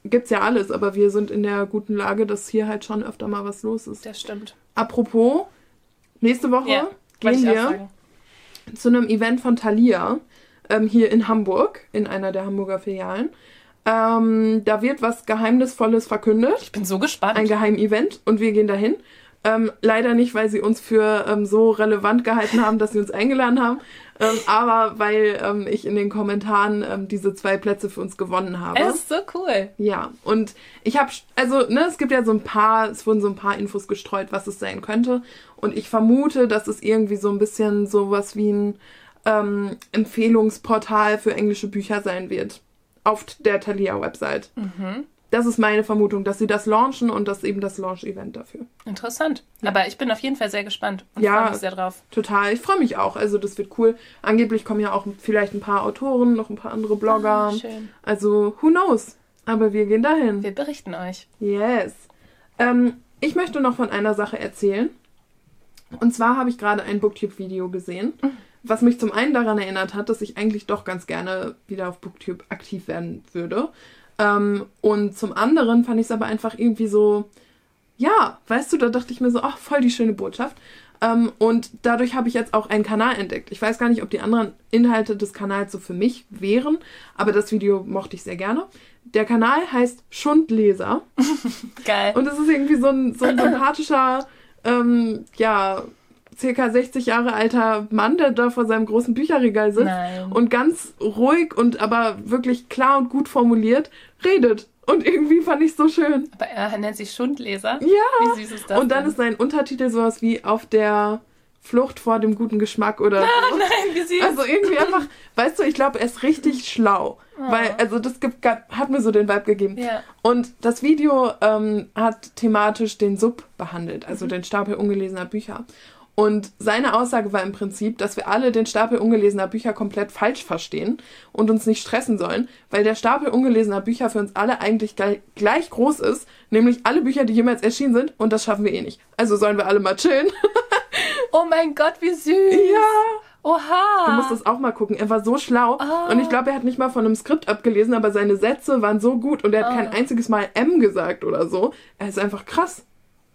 Gibt's ja alles, aber wir sind in der guten Lage, dass hier halt schon öfter mal was los ist. Das stimmt. Apropos, nächste Woche Ja, gehen wir zu einem Event von Thalia ähm, hier in Hamburg, in einer der Hamburger Filialen. Ähm, da wird was Geheimnisvolles verkündet, Ich bin so gespannt. ein Geheimevent und wir gehen dahin. Ähm, leider nicht, weil sie uns für ähm, so relevant gehalten haben, dass sie uns eingeladen haben, ähm, aber weil ähm, ich in den Kommentaren ähm, diese zwei Plätze für uns gewonnen habe. es ist so cool. Ja, und ich habe, also, ne, es gibt ja so ein paar, es wurden so ein paar Infos gestreut, was es sein könnte. Und ich vermute, dass es irgendwie so ein bisschen sowas wie ein ähm, Empfehlungsportal für englische Bücher sein wird. Auf der Thalia-Website. Das ist meine Vermutung, dass sie das launchen und das eben das Launch-Event dafür. Interessant. Aber ich bin auf jeden Fall sehr gespannt und Ja. freue mich sehr drauf. Total, ich freue mich auch. Also, das wird cool. Angeblich kommen ja auch vielleicht ein paar Autoren, noch ein paar andere Blogger. Ah, schön. Also, who knows? Aber wir gehen dahin. Wir berichten euch. Yes. Ähm, ich möchte noch von einer Sache erzählen. Und zwar habe ich gerade ein Booktube-Video gesehen, was mich zum einen daran erinnert hat, dass ich eigentlich doch ganz gerne wieder auf Booktube aktiv werden würde. Ähm, und zum anderen fand ich es aber einfach irgendwie so, ja, weißt du, da dachte ich mir so, ach, voll die schöne Botschaft. Ähm, und dadurch habe ich jetzt auch einen Kanal entdeckt. Ich weiß gar nicht, ob die anderen Inhalte des Kanals so für mich wären, aber das Video mochte ich sehr gerne. Der Kanal heißt Schundleser. *laughs* Geil. Und es ist irgendwie so ein, so ein *clears throat* sympathischer, ähm, ja, circa 60 Jahre alter Mann, der da vor seinem großen Bücherregal sitzt Nein. und ganz ruhig und aber wirklich klar und gut formuliert redet. Und irgendwie fand ich es so schön. Aber er nennt sich Schundleser. Ja. Wie süß ist das? Und dann denn? ist sein Untertitel sowas wie auf der Flucht vor dem guten Geschmack oder *laughs* so. Nein, wie süß. Also irgendwie einfach, weißt du, ich glaube, er ist richtig schlau. Weil, also das gibt, hat mir so den Vibe gegeben. Ja. Und das Video ähm, hat thematisch den Sub behandelt, also den Stapel ungelesener Bücher. Und seine Aussage war im Prinzip, dass wir alle den Stapel ungelesener Bücher komplett falsch verstehen und uns nicht stressen sollen, weil der Stapel ungelesener Bücher für uns alle eigentlich gleich, groß ist, nämlich alle Bücher, die jemals erschienen sind, und das schaffen wir eh nicht. Also sollen wir alle mal chillen. *laughs* Oh mein Gott, wie süß. ja. Oha. Du musst das auch mal gucken. Er war so schlau. Ah. Und ich glaube, er hat nicht mal von einem Skript abgelesen, aber seine Sätze waren so gut und er hat Ah. kein einziges Mal M gesagt oder so. Er ist einfach krass.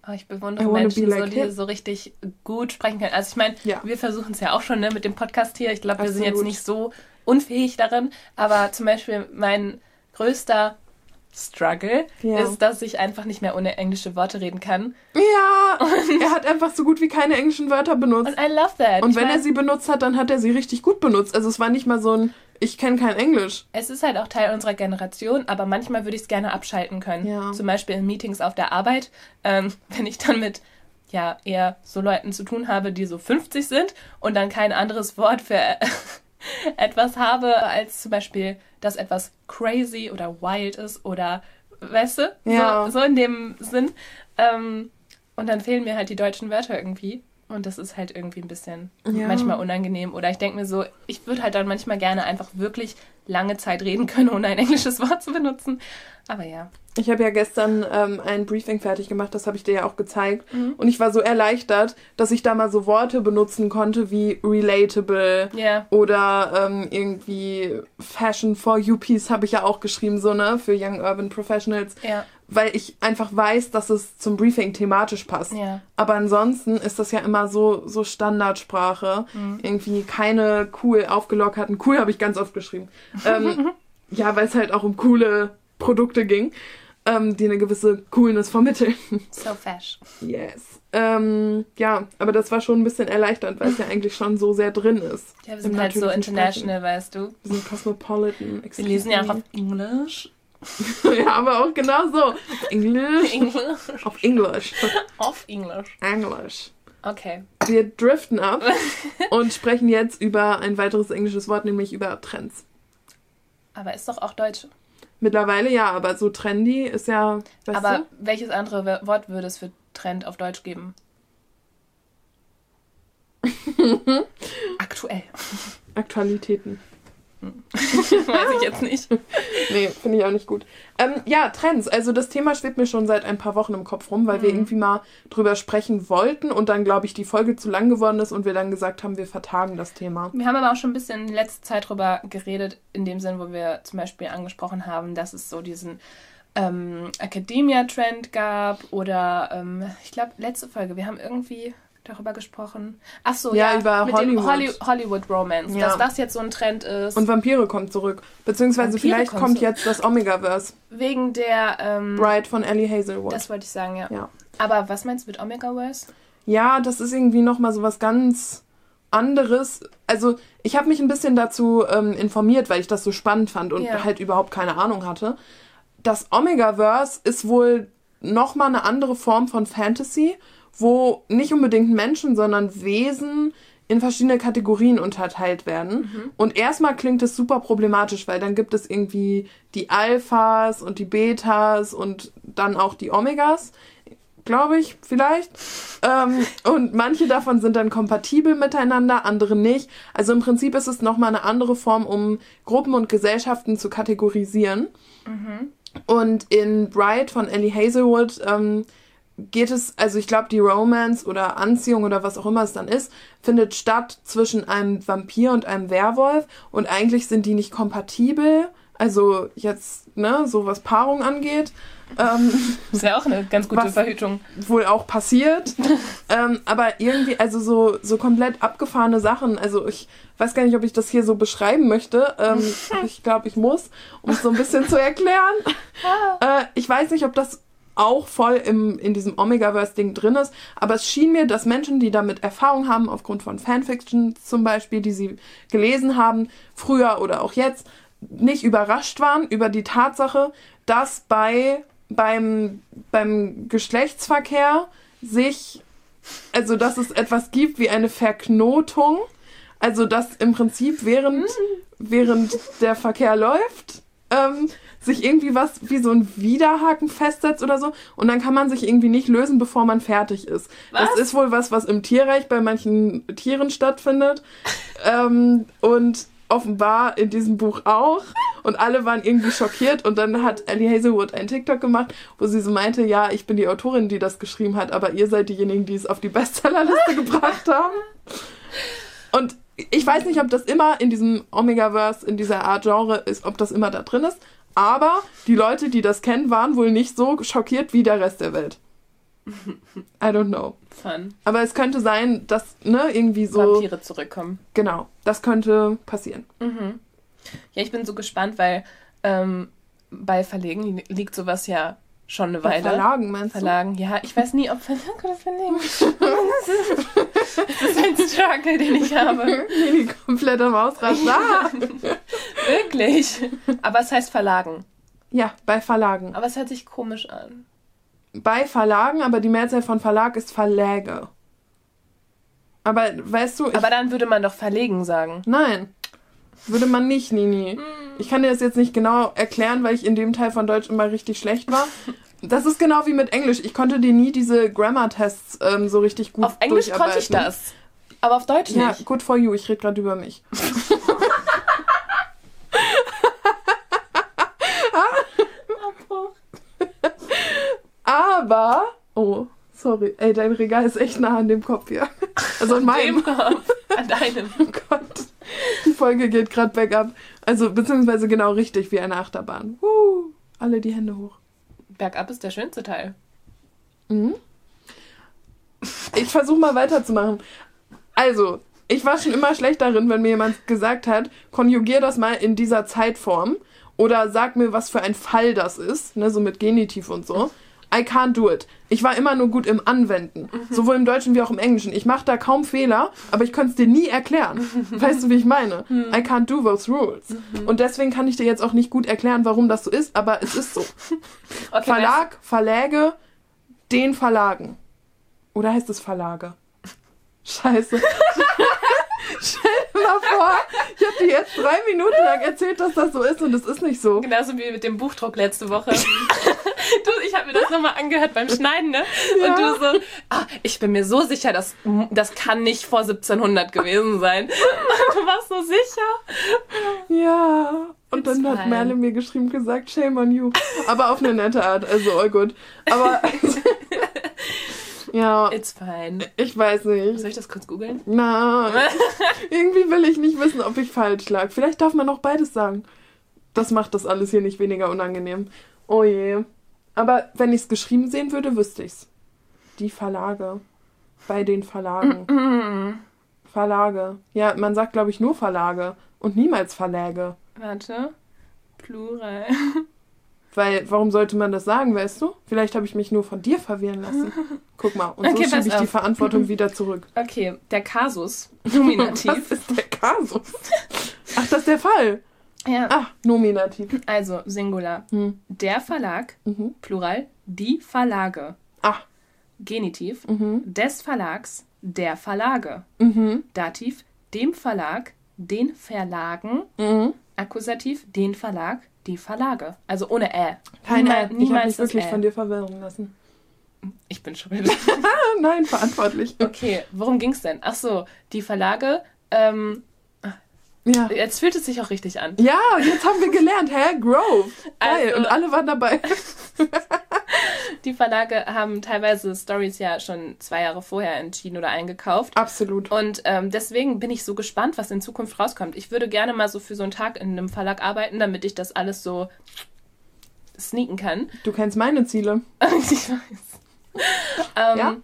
Oh, ich bewundere Menschen, like so, die him. so richtig gut sprechen können. Also ich meine, Ja. wir versuchen es ja auch schon ne, mit dem Podcast hier. Ich glaube, wir sind jetzt nicht so unfähig darin. Aber zum Beispiel mein größter Struggle ja. ist, dass ich einfach nicht mehr ohne englische Worte reden kann. Ja, und er hat einfach so gut wie keine englischen Wörter benutzt. Und I love that. Und ich wenn mein, er sie benutzt hat, dann hat er sie richtig gut benutzt. Also es war nicht mal so ein, ich kenne kein Englisch. Es ist halt auch Teil unserer Generation, aber manchmal würde ich es gerne abschalten können. Ja. Zum Beispiel in Meetings auf der Arbeit, ähm, *laughs* wenn ich dann mit ja eher so Leuten zu tun habe, die so 50 sind und dann kein anderes Wort für *laughs* etwas habe, als zum Beispiel, dass etwas crazy oder wild ist oder, weißt du, ja. so, so in dem Sinn. Ähm, und dann fehlen mir halt die deutschen Wörter irgendwie. Und das ist halt irgendwie ein bisschen ja. manchmal unangenehm. Oder ich denke mir so, ich würde halt dann manchmal gerne einfach wirklich lange Zeit reden können, ohne ein englisches Wort zu benutzen. Aber ja. Ich habe ja gestern ähm, ein Briefing fertig gemacht, das habe ich dir ja auch gezeigt. Mhm. Und ich war so erleichtert, dass ich da mal so Worte benutzen konnte wie relatable yeah. oder ähm, irgendwie Fashion for UPs habe ich ja auch geschrieben, so ne, für Young Urban Professionals. Ja. Weil ich einfach weiß, dass es zum Briefing thematisch passt. Ja. Aber ansonsten ist das ja immer so, so Standardsprache. Mhm. Irgendwie keine cool aufgelockerten, cool habe ich ganz oft geschrieben. ähm, *laughs* ja, weil es halt auch um coole Produkte ging, ähm, die eine gewisse Coolness vermitteln. *laughs* So fesch. Yes. Ähm, ja, aber das war schon ein bisschen erleichternd, weil es ja eigentlich schon so sehr drin ist. Ja, wir sind halt so international, Sprechen. weißt du. Wir sind cosmopolitan. Wir lesen ja auch auf Englisch. *laughs* ja, aber auch genau so. Englisch. Englisch. Auf Englisch. Auf Englisch. Englisch. Okay. Wir driften ab *laughs* und sprechen jetzt über ein weiteres englisches Wort, nämlich über Trends. Aber ist doch auch Deutsch. Mittlerweile ja, aber so trendy ist ja. Aber du? welches andere Wort würde es für Trend auf Deutsch geben? *laughs* Aktuell. Aktualitäten. *laughs* Weiß ich jetzt nicht. nee, finde ich auch nicht gut. Ähm, ja, Trends. Also das Thema schwebt mir schon seit ein paar Wochen im Kopf rum, weil mhm. wir irgendwie mal drüber sprechen wollten und dann, glaube ich, die Folge zu lang geworden ist und wir dann gesagt haben, wir vertagen das Thema. Wir haben aber auch schon ein bisschen in letzter Zeit drüber geredet, in dem Sinn, wo wir zum Beispiel angesprochen haben, dass es so diesen ähm, Academia-Trend gab oder ähm, ich glaube, letzte Folge, wir haben irgendwie darüber gesprochen. Ach so, ja, ja über mit Hollywood. dem Holly Hollywood Romance, ja. dass das jetzt so ein Trend ist. Und Vampire kommt zurück. Beziehungsweise Vampire vielleicht kommt, kommt jetzt das Omegaverse. Wegen der ähm, Bride von Ellie Hazelwood. Das wollte ich sagen, ja. ja. Aber was meinst du mit Omegaverse? Ja, das ist irgendwie nochmal so was ganz anderes. Also, ich habe mich ein bisschen dazu ähm, informiert, weil ich das so spannend fand und ja. halt überhaupt keine Ahnung hatte. Das Omegaverse ist wohl nochmal eine andere Form von Fantasy wo nicht unbedingt Menschen, sondern Wesen in verschiedene Kategorien unterteilt werden. Mhm. Und erstmal klingt es super problematisch, weil dann gibt es irgendwie die Alphas und die Betas und dann auch die Omegas, glaube ich, vielleicht. Ähm, und manche davon sind dann kompatibel miteinander, andere nicht. Also im Prinzip ist es nochmal eine andere Form, um Gruppen und Gesellschaften zu kategorisieren. Mhm. Und in Bright von Ellie Hazelwood ähm, geht es, also ich glaube, die Romance oder Anziehung oder was auch immer es dann ist, findet statt zwischen einem Vampir und einem Werwolf und eigentlich sind die nicht kompatibel. Also jetzt, ne, so was Paarung angeht. Ähm, *laughs* ist ja auch eine ganz gute Verhütung. Wohl auch passiert. *laughs* ähm, aber irgendwie, also so, so komplett abgefahrene Sachen. Also ich weiß gar nicht, ob ich das hier so beschreiben möchte. Ähm, *laughs* ich glaube, ich muss, um es so ein bisschen zu erklären. Ah. Äh, ich weiß nicht, ob das auch voll im, in diesem Omegaverse-Ding drin ist. Aber es schien mir, dass Menschen, die damit Erfahrung haben, aufgrund von Fanfiction zum Beispiel, die sie gelesen haben, früher oder auch jetzt, nicht überrascht waren über die Tatsache, dass bei, beim, beim Geschlechtsverkehr sich, also dass es etwas gibt wie eine Verknotung. Also dass im Prinzip während, während der Verkehr läuft, ähm, sich irgendwie was wie so ein Widerhaken festsetzt oder so und dann kann man sich irgendwie nicht lösen, bevor man fertig ist. Was? Das ist wohl was, was im Tierreich bei manchen Tieren stattfindet *laughs* ähm, und offenbar in diesem Buch auch und alle waren irgendwie schockiert und dann hat Ellie Hazelwood einen TikTok gemacht, wo sie so meinte, ja, ich bin die Autorin, die das geschrieben hat, aber ihr seid diejenigen, die es auf die Bestsellerliste *laughs* gebracht haben. Und ich weiß nicht, ob das immer in diesem Omegaverse, in dieser Art Genre ist, ob das immer da drin ist, aber die Leute, die das kennen, waren wohl nicht so schockiert wie der Rest der Welt. *laughs* I don't know. Fun. Aber es könnte sein, dass, ne, irgendwie so. Vampire zurückkommen. Genau. Das könnte passieren. Mhm. Ja, ich bin so gespannt, weil ähm, bei Verlegen li- liegt sowas ja schon eine Bei Weile. Verlagen, meinst du? Verlagen, ja, ich weiß nie, ob Verlag oder Verlegen. *laughs* das ist ein Struggle, den ich habe. *laughs* Die komplett am Ausrasten. Ah! *laughs* Wirklich. Aber es heißt Verlagen. Ja, bei Verlagen. Aber es hört sich komisch an. Bei Verlagen, aber die Mehrzahl von Verlag ist Verläge. Aber weißt du, Aber dann würde man doch verlegen sagen. nein, würde man nicht, Nini. Ich kann dir das jetzt nicht genau erklären, weil ich in dem Teil von Deutsch immer richtig schlecht war. *laughs* Das ist genau wie mit Englisch. Ich konnte dir nie diese Grammar-Tests ähm, so richtig gut Auf Englisch konnte ich das. Aber auf Deutsch Ja, nicht. good for you. Ich rede gerade über mich. *laughs* *laughs* Aber, oh, sorry. Ey, dein Regal ist echt nah an dem Kopf hier. *laughs* Also an meinem. Kopf. An deinem. Oh Gott. Die Folge geht gerade bergab. Also, beziehungsweise genau richtig wie eine Achterbahn. Uh, alle die Hände hoch. Bergab ist der schönste Teil. Mhm. Ich versuche mal weiterzumachen. Also, ich war schon immer schlecht darin, wenn mir jemand gesagt hat, konjugier das mal in dieser Zeitform oder sag mir, was für ein Fall das ist, ne, so mit Genitiv und so. I can't do it. Ich war immer nur gut im Anwenden, sowohl im Deutschen wie auch im Englischen. Ich mache da kaum Fehler, aber ich könnte es dir nie erklären. Weißt du, wie ich meine? I can't do those rules. Und deswegen kann ich dir jetzt auch nicht gut erklären, warum das so ist, aber es ist so. *laughs* Okay, Verlag, Verläge, den Verlagen. Oder heißt es Verlage? *laughs* Scheiße. Dir *laughs* mal vor, ich habe dir jetzt drei Minuten lang erzählt, dass das so ist und es ist nicht so. Genauso wie mit dem Buchdruck letzte Woche. *laughs* du, ich habe mir das nochmal angehört beim Schneiden, ne? Ja. Und du so, ah, ich bin mir so sicher, das, das kann nicht vor 1700 gewesen sein. *laughs* Du warst so sicher. Ja. Und dann hat. Merle mir geschrieben gesagt, shame on you. Aber auf eine nette Art, also all gut. Aber *laughs* ja, It's fine. ich weiß nicht. Soll ich das kurz googeln? Na, *laughs* irgendwie will ich nicht wissen, ob ich falsch lag. Vielleicht darf man auch beides sagen. Das macht das alles hier nicht weniger unangenehm. Oh je. Aber wenn ich es geschrieben sehen würde, wüsste ich's. Die Verlage. Bei den Verlagen. Verlage. Ja, man sagt, glaube ich, nur Verlage und niemals Verläge. Warte. Plural. *laughs* Weil, warum sollte man das sagen, weißt du? Vielleicht habe ich mich nur von dir verwirren lassen. *laughs* Guck mal, und Okay, so schiebe ich die auf. Verantwortung *laughs* wieder zurück. Okay, der Kasus. *laughs* Was Nominativ. ist der Kasus? Ach, das ist der Fall. ja. Ah, Nominativ. Also, Singular. Hm. Der Verlag. Mhm. Plural. Die Verlage. Ah. Genitiv. Mhm. Des Verlags. Der Verlage. Mhm. Dativ. Dem Verlag. Den Verlagen. Mhm. Akkusativ. Den Verlag. Die Verlage. Also ohne Ä. Keine, Niemals- ich habe mich wirklich Ä. von dir verwirren lassen. Ich bin schuld. *laughs* Ah, nein, verantwortlich. Okay, worum ging's denn? Ach so, die Verlage. Ähm, Ja. jetzt fühlt es sich auch richtig an. Ja, jetzt haben wir gelernt, hä? Grove. Geil. Also- Und alle waren dabei. *laughs* Die Verlage haben teilweise Stories ja schon zwei Jahre vorher entschieden oder eingekauft. Absolut. Und ähm, deswegen bin ich so gespannt, was in Zukunft rauskommt. Ich würde gerne mal so für so einen Tag in einem Verlag arbeiten, damit ich das alles so sneaken kann. Du kennst meine Ziele. *laughs* ich weiß. Ähm, Ja.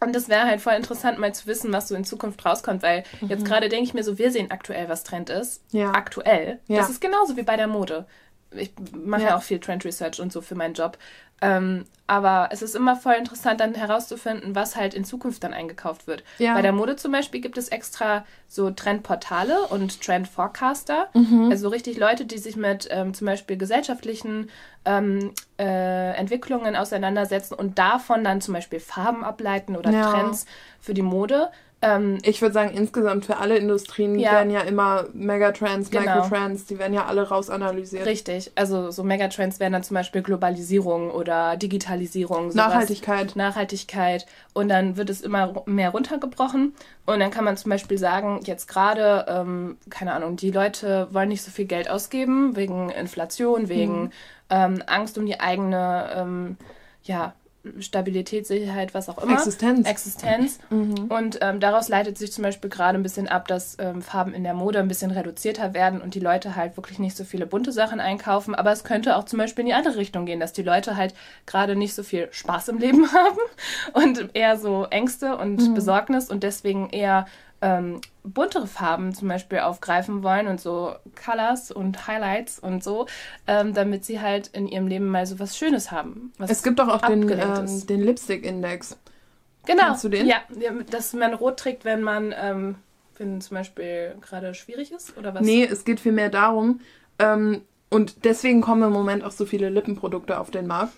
Und das wäre halt voll interessant, mal zu wissen, was so in Zukunft rauskommt, weil jetzt gerade denke ich mir so, wir sehen aktuell, was Trend ist. Mhm. Ja. Aktuell. Ja. Das ist genauso wie bei der Mode. Ich mache ja. Ja. auch viel Trend Research und so für meinen Job. Ähm, aber es ist immer voll interessant, dann herauszufinden, was halt in Zukunft dann eingekauft wird. Ja. Bei der Mode zum Beispiel gibt es extra so Trendportale und Trend Forecaster. Mhm. Also richtig Leute, die sich mit ähm, zum Beispiel gesellschaftlichen ähm, äh, Entwicklungen auseinandersetzen und davon dann zum Beispiel Farben ableiten oder Ja. Trends für die Mode. Ähm, Ich würde sagen, insgesamt für alle Industrien Ja. werden ja immer Megatrends, Genau. Microtrends, die werden ja alle rausanalysiert. richtig. Also so Megatrends wären dann zum Beispiel Globalisierung oder Digitalisierung. Sowas. Nachhaltigkeit. Nachhaltigkeit und dann wird es immer mehr runtergebrochen und dann kann man zum Beispiel sagen, jetzt gerade, ähm, keine Ahnung, die Leute wollen nicht so viel Geld ausgeben wegen Inflation, wegen Mhm. ähm, Angst um die eigene, ähm, ja, Stabilität, Sicherheit, was auch immer. Existenz. Existenz. Mhm. Und ähm, daraus leitet sich zum Beispiel gerade ein bisschen ab, dass ähm, Farben in der Mode ein bisschen reduzierter werden und die Leute halt wirklich nicht so viele bunte Sachen einkaufen. Aber es könnte auch zum Beispiel in die andere Richtung gehen, dass die Leute halt gerade nicht so viel Spaß im Leben *laughs* haben und eher so Ängste und Besorgnis und deswegen eher ähm, buntere Farben zum Beispiel aufgreifen wollen und so Colors und Highlights und so, ähm, damit sie halt in ihrem Leben mal so was Schönes haben. Was Es gibt doch auch den, ähm, den Lipstick-Index. Genau. Kennst du den? Ja, ja, dass man rot trägt, wenn man, ähm, wenn zum Beispiel gerade schwierig ist oder was? Nee, es geht vielmehr darum, ähm, und deswegen kommen im Moment auch so viele Lippenprodukte auf den Markt.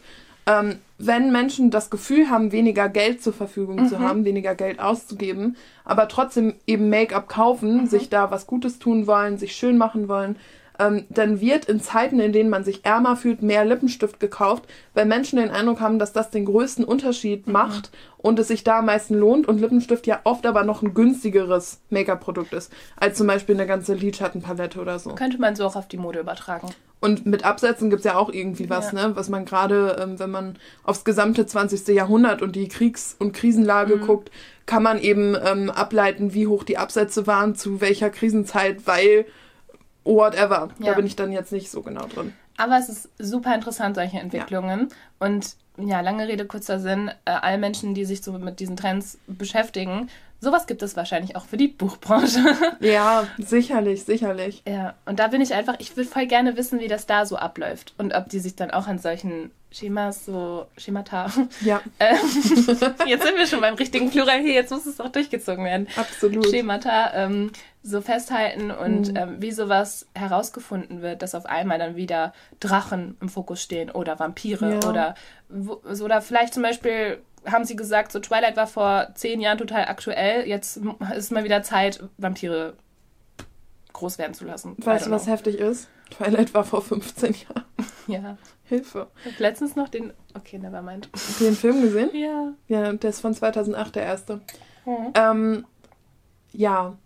Ähm, wenn Menschen das Gefühl haben, weniger Geld zur Verfügung zu haben, weniger Geld auszugeben, aber trotzdem eben Make-up kaufen, sich da was Gutes tun wollen, sich schön machen wollen, ähm, dann wird in Zeiten, in denen man sich ärmer fühlt, mehr Lippenstift gekauft, weil Menschen den Eindruck haben, dass das den größten Unterschied macht und es sich da am meisten lohnt und Lippenstift ja oft aber noch ein günstigeres Make-up-Produkt ist, als zum Beispiel eine ganze Lidschattenpalette oder so. Könnte man so auch auf die Mode übertragen. Und mit Absätzen gibt's ja auch irgendwie was, Ja. ne? Was man gerade, ähm, wenn man aufs gesamte 20. Jahrhundert und die Kriegs- und Krisenlage Mhm. guckt, kann man eben ähm, ableiten, wie hoch die Absätze waren, zu welcher Krisenzeit, weil whatever. Da Ja. bin ich dann jetzt nicht so genau drin. Aber es ist super interessant, solche Entwicklungen. Und ja, lange Rede, kurzer Sinn, äh, all Menschen, die sich so mit diesen Trends beschäftigen, sowas gibt es wahrscheinlich auch für die Buchbranche. *laughs* Ja, sicherlich, sicherlich. ja, und da bin ich einfach, ich würde voll gerne wissen, wie das da so abläuft. Und ob die sich dann auch an solchen Schemas, so Schemata. Ja, *laughs* Ähm, jetzt sind wir schon beim richtigen Plural hier, jetzt muss es auch durchgezogen werden. absolut. Schemata ähm, so festhalten und Mhm. ähm, wie sowas herausgefunden wird, dass auf einmal dann wieder Drachen im Fokus stehen oder Vampire Ja. oder oder vielleicht zum Beispiel haben sie gesagt, so Twilight war vor zehn Jahren total aktuell, jetzt ist mal wieder Zeit, Vampire groß werden zu lassen. Weißt du, was heftig ist? Twilight war vor 15 Jahren. *laughs* Ja. Hilfe. Ich hab letztens noch den. Okay, nevermind. Habt ihr den Film gesehen? Ja. Ja, der ist von 2008, der erste. Mhm. Ähm, ja.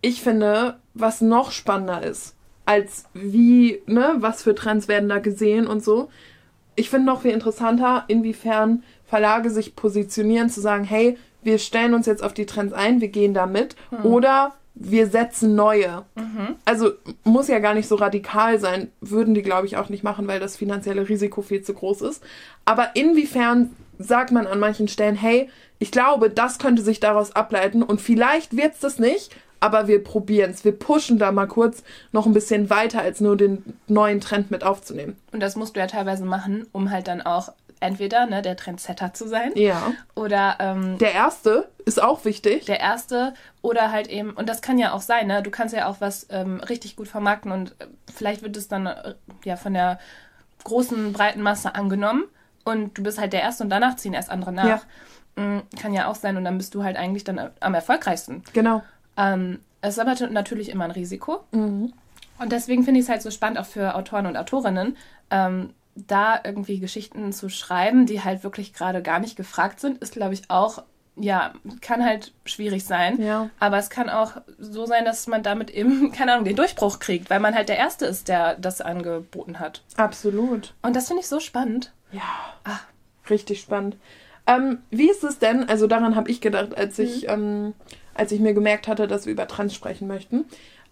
Ich finde, was noch spannender ist, als wie, ne, was für Trends werden da gesehen und so. Ich finde noch viel interessanter, inwiefern Verlage sich positionieren, zu sagen, hey, wir stellen uns jetzt auf die Trends ein, wir gehen da mit. Oder wir setzen neue. Also muss ja gar nicht so radikal sein, würden die, glaube ich, auch nicht machen, weil das finanzielle Risiko viel zu groß ist. Aber inwiefern sagt man an manchen Stellen, hey, ich glaube, das könnte sich daraus ableiten und vielleicht wird's das nicht, aber wir probieren's. Wir pushen da mal kurz noch ein bisschen weiter, als nur den neuen Trend mit aufzunehmen. Und das musst du ja teilweise machen, um halt dann auch entweder ne, der Trendsetter zu sein Ja. oder ähm, Der erste ist auch wichtig. der erste oder halt eben, und das kann ja auch sein, ne? Du kannst ja auch was ähm, richtig gut vermarkten und äh, vielleicht wird es dann äh, ja von der großen, breiten Masse angenommen und du bist halt der Erste und danach ziehen erst andere nach. Mm, Kann ja auch sein und dann bist du halt eigentlich dann am erfolgreichsten. Genau. Ähm, es ist aber natürlich immer ein Risiko. Mhm. Und deswegen finde ich es halt so spannend, auch für Autoren und Autorinnen, ähm, da irgendwie Geschichten zu schreiben, die halt wirklich gerade gar nicht gefragt sind, ist, glaube ich, auch, ja, kann halt schwierig sein. Ja. Aber es kann auch so sein, dass man damit eben, *laughs* keine Ahnung, den Durchbruch kriegt, weil man halt der Erste ist, der das angeboten hat. Absolut. Und das finde ich so spannend. Ja. Ah. Richtig spannend. Ähm, wie ist es denn, also daran habe ich gedacht, als ich, ähm, als ich mir gemerkt hatte, dass wir über Trends sprechen möchten.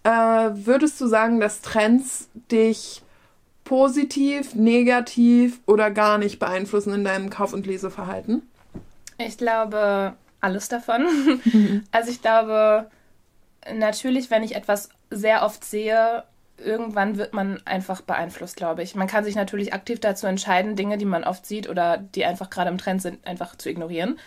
Äh, würdest du sagen, dass Trends dich positiv, negativ oder gar nicht beeinflussen in deinem Kauf- und Leseverhalten? Ich glaube, alles davon. *laughs* also ich glaube, natürlich, wenn ich etwas sehr oft sehe, irgendwann wird man einfach beeinflusst, glaube ich. Man kann sich natürlich aktiv dazu entscheiden, Dinge, die man oft sieht oder die einfach gerade im Trend sind, einfach zu ignorieren.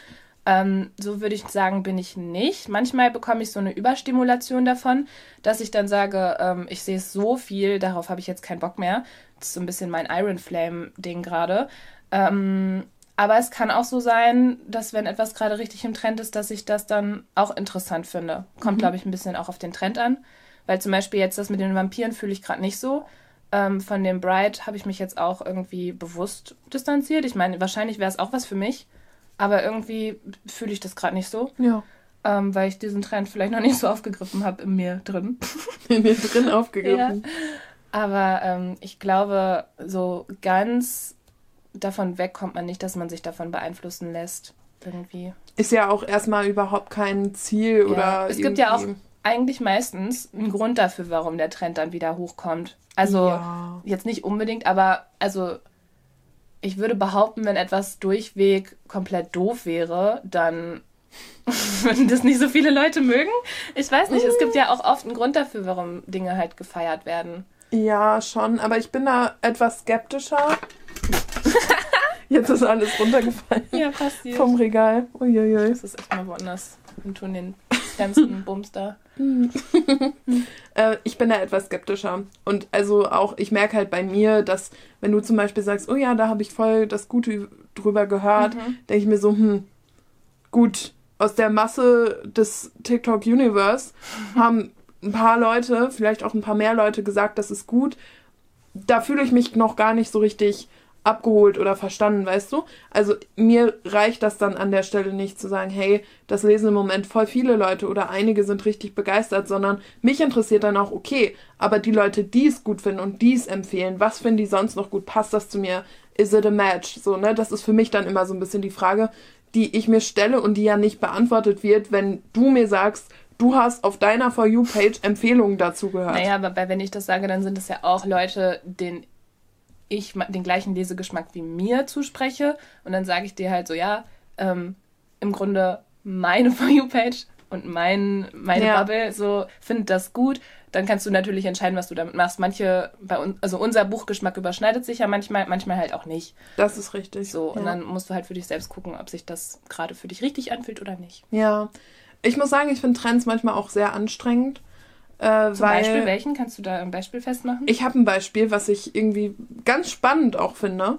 Ähm, so würde ich sagen, bin ich nicht. Manchmal bekomme ich so eine Überstimulation davon, dass ich dann sage, ähm, ich sehe es so viel, darauf habe ich jetzt keinen Bock mehr. Das ist so ein bisschen mein Iron Flame-Ding gerade. Ähm, aber es kann auch so sein, dass wenn etwas gerade richtig im Trend ist, dass ich das dann auch interessant finde. Kommt, glaube ich, ein bisschen auch auf den Trend an. Weil zum Beispiel jetzt das mit den Vampiren fühle ich gerade nicht so. Ähm, von dem Bride habe ich mich jetzt auch irgendwie bewusst distanziert. Ich meine, wahrscheinlich wäre es auch was für mich. Aber irgendwie fühle ich das gerade nicht so, Ja. ähm, weil ich diesen Trend vielleicht noch nicht so aufgegriffen habe in mir drin. *laughs* In mir drin aufgegriffen. Aber ähm, ich glaube, so ganz davon weg kommt man nicht, dass man sich davon beeinflussen lässt. Irgendwie. Ist ja auch erstmal überhaupt kein Ziel oder. es gibt ja auch eigentlich meistens einen Grund dafür, warum der Trend dann wieder hochkommt. Also Ja. jetzt nicht unbedingt, aber also ich würde behaupten, wenn etwas durchweg komplett doof wäre, dann *laughs* Wenn das nicht so viele Leute mögen? Ich weiß nicht. Es gibt ja auch oft einen Grund dafür, warum Dinge halt gefeiert werden. Ja, schon, aber ich bin da etwas skeptischer. *laughs* Jetzt ist alles runtergefallen. Ja, passiert. Vom Regal. Uiuiui. Das ist echt mal woanders. Und tun den ganzen *laughs* Bums da. Äh, ich bin da etwas skeptischer. Und also auch, ich merke halt bei mir, dass wenn du zum Beispiel sagst, oh ja, da habe ich voll das Gute drüber gehört, Mhm. denke ich mir so, hm, gut, aus der Masse des TikTok-Universe haben ein paar Leute, vielleicht auch ein paar mehr Leute gesagt, das ist gut. Da fühle ich mich noch gar nicht so richtig abgeholt oder verstanden, weißt du? Also mir reicht das dann an der Stelle nicht zu sagen, hey, das lesen im Moment voll viele Leute oder einige sind richtig begeistert, sondern mich interessiert dann auch, okay, aber die Leute, die es gut finden und die es empfehlen, was finden die sonst noch gut? Passt das zu mir? Is it a match? So, ne? Das ist für mich dann immer so ein bisschen die Frage, die ich mir stelle und die ja nicht beantwortet wird, wenn du mir sagst, du hast auf deiner For You-Page Empfehlungen dazu gehört. Naja, aber wenn ich das sage, dann sind es ja auch Leute, denen ich den gleichen Lesegeschmack wie mir zuspreche. Und dann sage ich dir halt so, ja, ähm, im Grunde meine *laughs* For You-Page und mein, meine Ja. Bubble so findet das gut. Dann kannst du natürlich entscheiden, was du damit machst. Manche, bei uns, also unser Buchgeschmack überschneidet sich ja manchmal, manchmal halt auch nicht. Das ist richtig. So, und ja. dann musst du halt für dich selbst gucken, ob sich das gerade für dich richtig anfühlt oder nicht. Ja, ich muss sagen, ich finde Trends manchmal auch sehr anstrengend. Äh, Zum Beispiel, welchen kannst du da ein Beispiel festmachen? ich habe ein Beispiel, was ich irgendwie ganz spannend auch finde.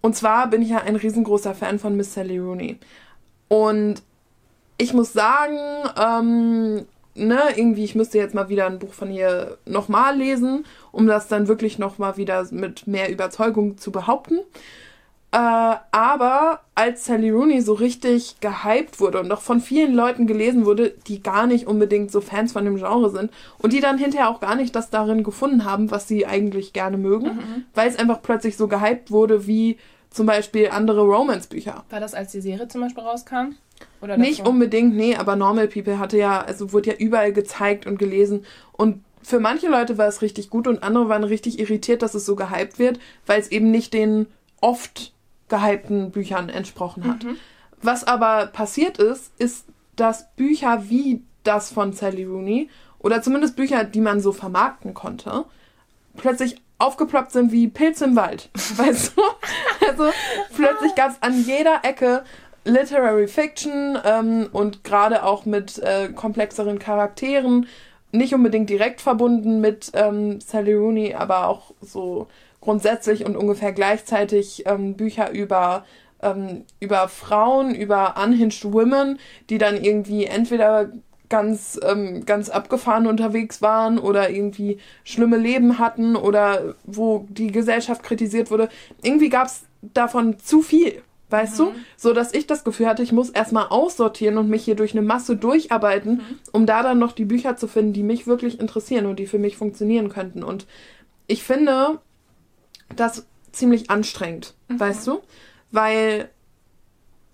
Und zwar bin ich ja ein riesengroßer Fan von Miss Sally Rooney. Und ich muss sagen, ähm, ne, irgendwie, ich müsste jetzt mal wieder ein Buch von ihr nochmal lesen, um das dann wirklich nochmal wieder mit mehr Überzeugung zu behaupten. Äh, aber als Sally Rooney so richtig gehypt wurde und auch von vielen Leuten gelesen wurde, die gar nicht unbedingt so Fans von dem Genre sind und die dann hinterher auch gar nicht das darin gefunden haben, was sie eigentlich gerne mögen, weil es einfach plötzlich so gehypt wurde wie zum Beispiel andere Romance-Bücher. War das, als die Serie zum Beispiel rauskam? Oder Nicht davor? unbedingt, nee, aber Normal People hatte ja, also wurde ja überall gezeigt und gelesen. Und für manche Leute war es richtig gut und andere waren richtig irritiert, dass es so gehypt wird, weil es eben nicht den oft gehypten Büchern entsprochen hat. Was aber passiert ist, ist, dass Bücher wie das von Sally Rooney oder zumindest Bücher, die man so vermarkten konnte, plötzlich aufgeploppt sind wie Pilze im Wald. *laughs* Weißt du? Also plötzlich gab es an jeder Ecke Literary Fiction ähm, und gerade auch mit äh, komplexeren Charakteren, nicht unbedingt direkt verbunden mit ähm, Sally Rooney, aber auch so grundsätzlich und ungefähr gleichzeitig ähm, Bücher über ähm, über Frauen, über unhinged women, die dann irgendwie entweder ganz ähm, ganz abgefahren unterwegs waren oder irgendwie schlimme Leben hatten oder wo die Gesellschaft kritisiert wurde. Irgendwie gab es davon zu viel. Weißt du? So dass ich das Gefühl hatte, ich muss erstmal aussortieren und mich hier durch eine Masse durcharbeiten, um da dann noch die Bücher zu finden, die mich wirklich interessieren und die für mich funktionieren könnten. Und ich finde das ziemlich anstrengend, weißt du? Weil,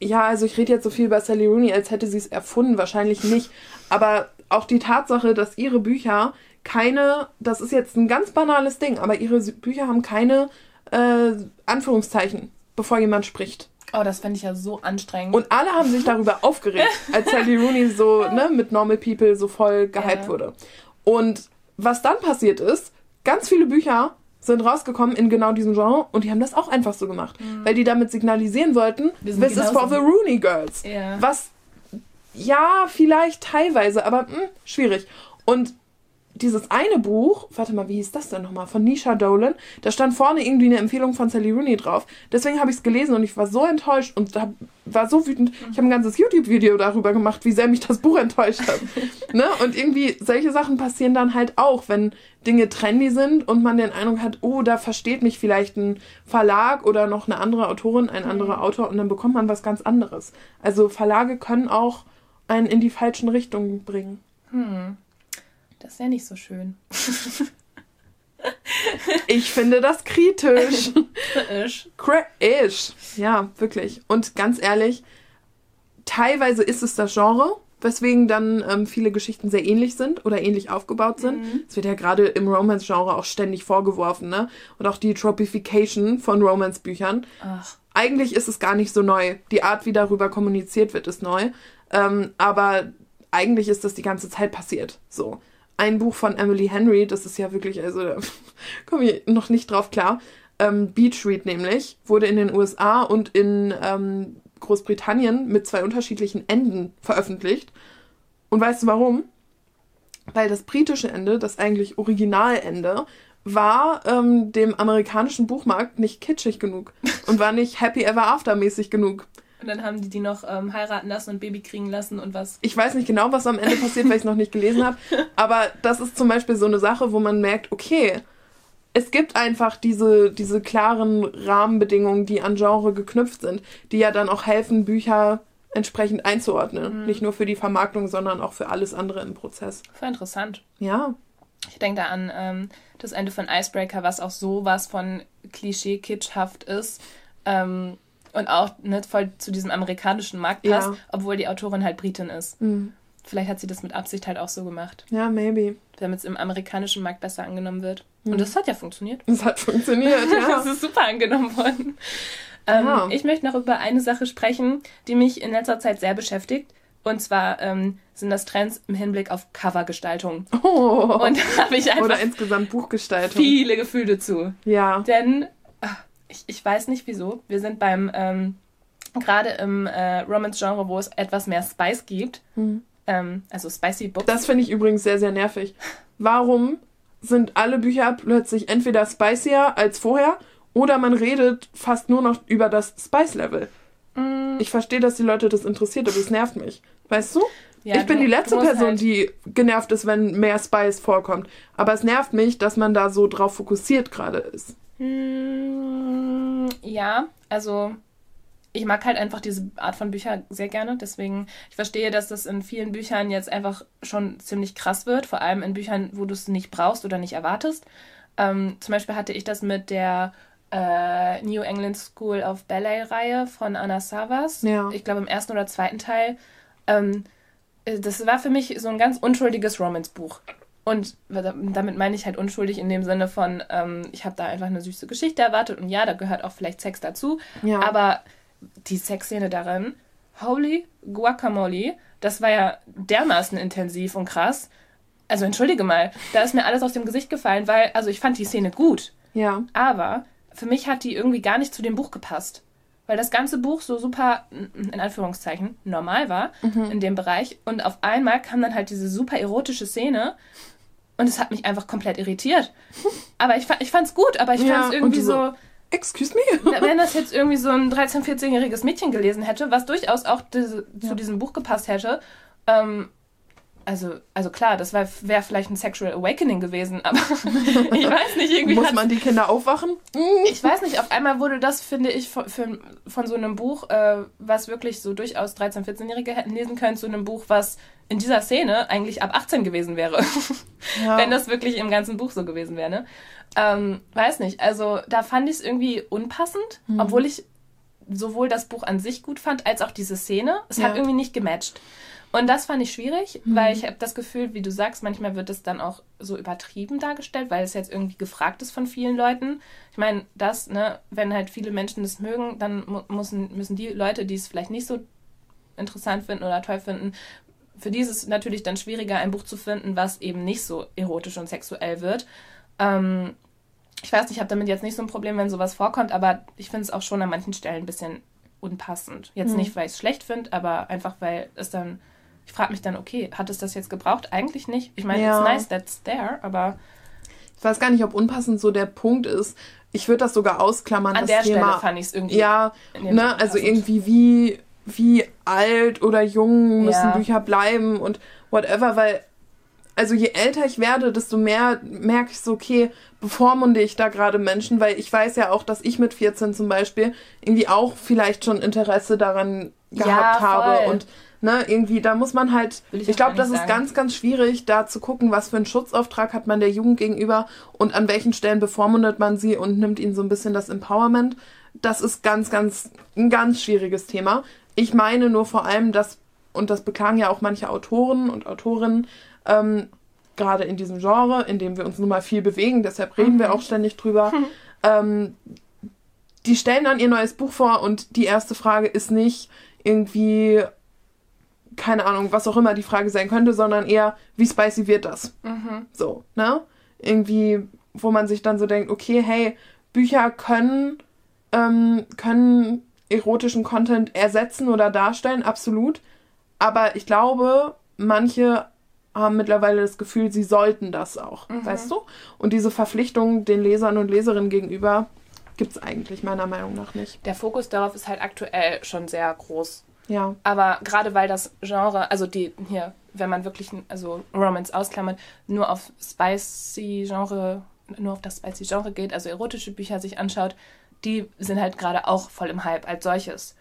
ja, also ich rede jetzt so viel über Sally Rooney, als hätte sie es erfunden, wahrscheinlich nicht. Aber auch die Tatsache, dass ihre Bücher keine, das ist jetzt ein ganz banales Ding, aber ihre Bücher haben keine äh, Anführungszeichen, bevor jemand spricht. Oh, das fände ich ja so anstrengend. Und alle haben sich darüber *laughs* aufgeregt, als Sally Rooney so ne, mit Normal People so voll gehypt Ja. wurde. Und was dann passiert ist, ganz viele Bücher sind rausgekommen in genau diesem Genre und die haben das auch einfach so gemacht, weil die damit signalisieren wollten, Mhm. This is for the Rooney Girls. ja. Was ja, vielleicht teilweise, aber mh, schwierig. Und dieses eine Buch, warte mal, wie hieß das denn nochmal? Von Nisha Dolan. Da stand vorne irgendwie eine Empfehlung von Sally Rooney drauf. Deswegen habe ich es gelesen und ich war so enttäuscht und hab, war so wütend. Ich habe ein ganzes YouTube-Video darüber gemacht, wie sehr mich das Buch enttäuscht hat. *laughs* ne? Und irgendwie, solche Sachen passieren dann halt auch, wenn Dinge trendy sind und man den Eindruck hat, oh, da versteht mich vielleicht ein Verlag oder noch eine andere Autorin, ein anderer Autor und dann bekommt man was ganz anderes. Also Verlage können auch einen in die falschen Richtungen bringen. Hm. Das ist ja nicht so schön. *laughs* Ich finde das kritisch. Isch. Kritisch. Ja, wirklich. Und ganz ehrlich, teilweise ist es das Genre, weswegen dann ähm, viele Geschichten sehr ähnlich sind oder ähnlich aufgebaut sind. Es wird ja gerade im Romance-Genre auch ständig vorgeworfen, ne? Und auch die Tropification von Romance-Büchern. Eigentlich ist es gar nicht so neu. Die Art, wie darüber kommuniziert wird, ist neu. Ähm, aber eigentlich ist das die ganze Zeit passiert. So. Ein Buch von Emily Henry, das ist ja wirklich, also da *laughs* komme ich noch nicht drauf klar. Ähm, Beach Read nämlich, wurde in den USA und in ähm, Großbritannien mit zwei unterschiedlichen Enden veröffentlicht. Und weißt du warum? Weil das britische Ende, das eigentlich Originalende, war ähm, dem amerikanischen Buchmarkt nicht kitschig genug und war nicht Happy Ever After mäßig genug. Und dann haben die die noch ähm, heiraten lassen und Baby kriegen lassen und was. Ich weiß nicht genau, was am Ende passiert, weil ich es noch nicht gelesen habe. *laughs* Aber das ist zum Beispiel so eine Sache, wo man merkt, okay, es gibt einfach diese, diese klaren Rahmenbedingungen, die an Genre geknüpft sind, die ja dann auch helfen, Bücher entsprechend einzuordnen. Mhm. Nicht nur für die Vermarktung, sondern auch für alles andere im Prozess. Voll interessant. Ja. Ich denke da an ähm, das Ende von Icebreaker, was auch so was von Klischee-kitschhaft ist. Ähm, und auch nicht voll zu diesem amerikanischen Markt passt, ja. obwohl die Autorin halt Britin ist. Mhm. Vielleicht hat sie das mit Absicht halt auch so gemacht. Ja, maybe. Damit es im amerikanischen Markt besser angenommen wird. Mhm. Und das hat ja funktioniert. Es hat funktioniert, *laughs* ja. Es ist super angenommen worden. Ähm, ja. Ich möchte noch über eine Sache sprechen, die mich in letzter Zeit sehr beschäftigt. Und zwar ähm, sind das Trends im Hinblick auf Covergestaltung. Oh. Und da habe ich einfach Oder insgesamt Buchgestaltung. viele Gefühle zu. Ja. Denn ich, ich weiß nicht wieso. Wir sind beim, ähm, gerade im äh, Romance-Genre, wo es etwas mehr Spice gibt, mhm. ähm, also Spicy Books. Das finde ich übrigens sehr, sehr nervig. Warum sind alle Bücher plötzlich entweder spicier als vorher oder man redet fast nur noch über das Spice-Level. Mm. Ich verstehe, dass die Leute das interessiert, aber es nervt mich. Weißt du? Ja, ich bin du, die letzte Person, halt die genervt ist, wenn mehr Spice vorkommt. Aber es nervt mich, dass man da so drauf fokussiert gerade ist. Mm, ja, also ich mag halt einfach diese Art von Bücher sehr gerne. Deswegen, ich verstehe, dass das in vielen Büchern jetzt einfach schon ziemlich krass wird. Vor allem in Büchern, wo du es nicht brauchst oder nicht erwartest. Ähm, zum Beispiel hatte ich das mit der äh, New England School of Ballet-Reihe von Anna Savas. Ja. Ich glaube im ersten oder zweiten Teil. Ähm, äh, das war für mich so ein ganz unschuldiges Romance-Buch. Und damit meine ich halt unschuldig in dem Sinne von, ähm, ich habe da einfach eine süße Geschichte erwartet und ja, da gehört auch vielleicht Sex dazu. Ja. Aber die Sexszene darin, holy guacamole, das war ja dermaßen intensiv und krass. Also entschuldige mal, da ist mir alles aus dem Gesicht gefallen, weil, also ich fand die Szene gut. Ja. Aber für mich hat die irgendwie gar nicht zu dem Buch gepasst. Weil das ganze Buch so super, in Anführungszeichen, normal war mhm. in dem Bereich. Und auf einmal kam dann halt diese super erotische Szene. Und es hat mich einfach komplett irritiert. *laughs* Aber ich, ich fand es gut, aber ich ja, fand es irgendwie so, Excuse me? Wenn das jetzt irgendwie so ein 13-, 14-jähriges Mädchen gelesen hätte, was durchaus auch diese, ja. zu diesem Buch gepasst hätte, ähm, also, also klar, das wäre vielleicht ein Sexual Awakening gewesen, *laughs* aber ich weiß nicht, irgendwie. Muss man die Kinder aufwachen? Ich weiß nicht, auf einmal wurde das, finde ich, von, von so einem Buch, äh, was wirklich so durchaus 13-, 14-Jährige hätten lesen können, zu einem Buch, was in dieser Szene eigentlich ab 18 gewesen wäre. *laughs* Ja. Wenn das wirklich im ganzen Buch so gewesen wäre, ne? Ähm, weiß nicht, also da fand ich es irgendwie unpassend, mhm. obwohl ich sowohl das Buch an sich gut fand, als auch diese Szene. Es ja. hat irgendwie nicht gematcht. Und das fand ich schwierig, mhm. weil ich habe das Gefühl, wie du sagst, manchmal wird es dann auch so übertrieben dargestellt, weil es jetzt irgendwie gefragt ist von vielen Leuten. Ich meine, das, ne, wenn halt viele Menschen das mögen, dann mu müssen, müssen die Leute, die es vielleicht nicht so interessant finden oder toll finden, für die ist es natürlich dann schwieriger, ein Buch zu finden, was eben nicht so erotisch und sexuell wird. Ähm, ich weiß nicht, ich habe damit jetzt nicht so ein Problem, wenn sowas vorkommt, aber ich finde es auch schon an manchen Stellen ein bisschen unpassend. Jetzt mhm. nicht, weil ich es schlecht finde, aber einfach, weil es dann, ich frage mich dann, okay, hat es das jetzt gebraucht? Eigentlich nicht. Ich meine, ja. it's nice that's there, aber. Ich weiß gar nicht, ob unpassend so der Punkt ist. Ich würde das sogar ausklammern. An der Thema, Stelle fand ich es irgendwie. Ja, ne, also irgendwie wie, wie alt oder jung müssen ja. Bücher bleiben und whatever, weil also je älter ich werde, desto mehr merke ich so, okay, bevormunde ich da gerade Menschen, weil ich weiß ja auch, dass ich mit 14 zum Beispiel irgendwie auch vielleicht schon Interesse daran gehabt ja, habe und ne, irgendwie, da muss man halt, ich, ich glaube, das sagen. ist ganz, ganz schwierig, da zu gucken, was für einen Schutzauftrag hat man der Jugend gegenüber und an welchen Stellen bevormundet man sie und nimmt ihnen so ein bisschen das Empowerment. Das ist ganz, ganz, ein ganz schwieriges Thema. Ich meine nur vor allem, dass, und das beklagen ja auch manche Autoren und Autorinnen, ähm, gerade in diesem Genre, in dem wir uns nun mal viel bewegen, deshalb reden mhm. wir auch ständig drüber. Mhm. *laughs* Ähm, die stellen dann ihr neues Buch vor und die erste Frage ist nicht irgendwie, keine Ahnung, was auch immer die Frage sein könnte, sondern eher, wie spicy wird das? Mhm. So, ne? Irgendwie, wo man sich dann so denkt, okay, hey, Bücher können, ähm, können erotischen Content ersetzen oder darstellen, absolut. Aber ich glaube, manche haben mittlerweile das Gefühl, sie sollten das auch, weißt du? Und diese Verpflichtung den Lesern und Leserinnen gegenüber gibt es eigentlich meiner Meinung nach nicht. Der Fokus darauf ist halt aktuell schon sehr groß. Ja. Aber gerade weil das Genre, also die hier, wenn man wirklich, also Romance ausklammert, nur auf spicy Genre, nur auf das spicy Genre geht, also erotische Bücher sich anschaut, die sind halt gerade auch voll im Hype als solches.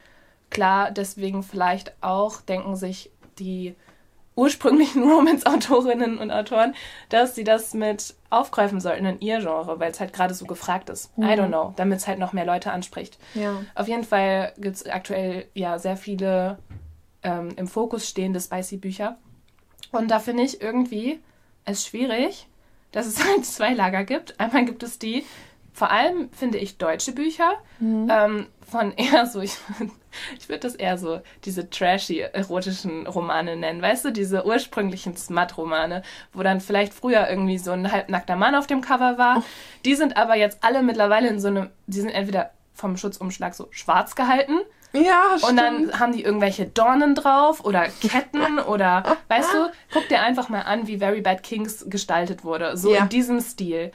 Klar, deswegen vielleicht auch denken sich die ursprünglichen *laughs* Romance-Autorinnen und Autoren, dass sie das mit aufgreifen sollten in ihr Genre, weil es halt gerade so gefragt ist. I don't know, damit es halt noch mehr Leute anspricht. Ja. Auf jeden Fall gibt es aktuell ja sehr viele ähm, im Fokus stehende Spicy-Bücher. Und da finde ich irgendwie es schwierig, dass es *laughs* halt zwei Lager gibt. Einmal gibt es die, vor allem finde ich deutsche Bücher, ähm, von *laughs* eher so, ich, ich würde das eher so diese trashy erotischen Romane nennen, weißt du, diese ursprünglichen Smut-Romane, wo dann vielleicht früher irgendwie so ein halbnackter Mann auf dem Cover war. Die sind aber jetzt alle mittlerweile in so einem, die sind entweder vom Schutzumschlag so schwarz gehalten Ja, stimmt. und dann haben die irgendwelche Dornen drauf oder Ketten *laughs* oder, weißt du, guck dir einfach mal an, wie Very Bad Kings gestaltet wurde. So Ja. in diesem Stil.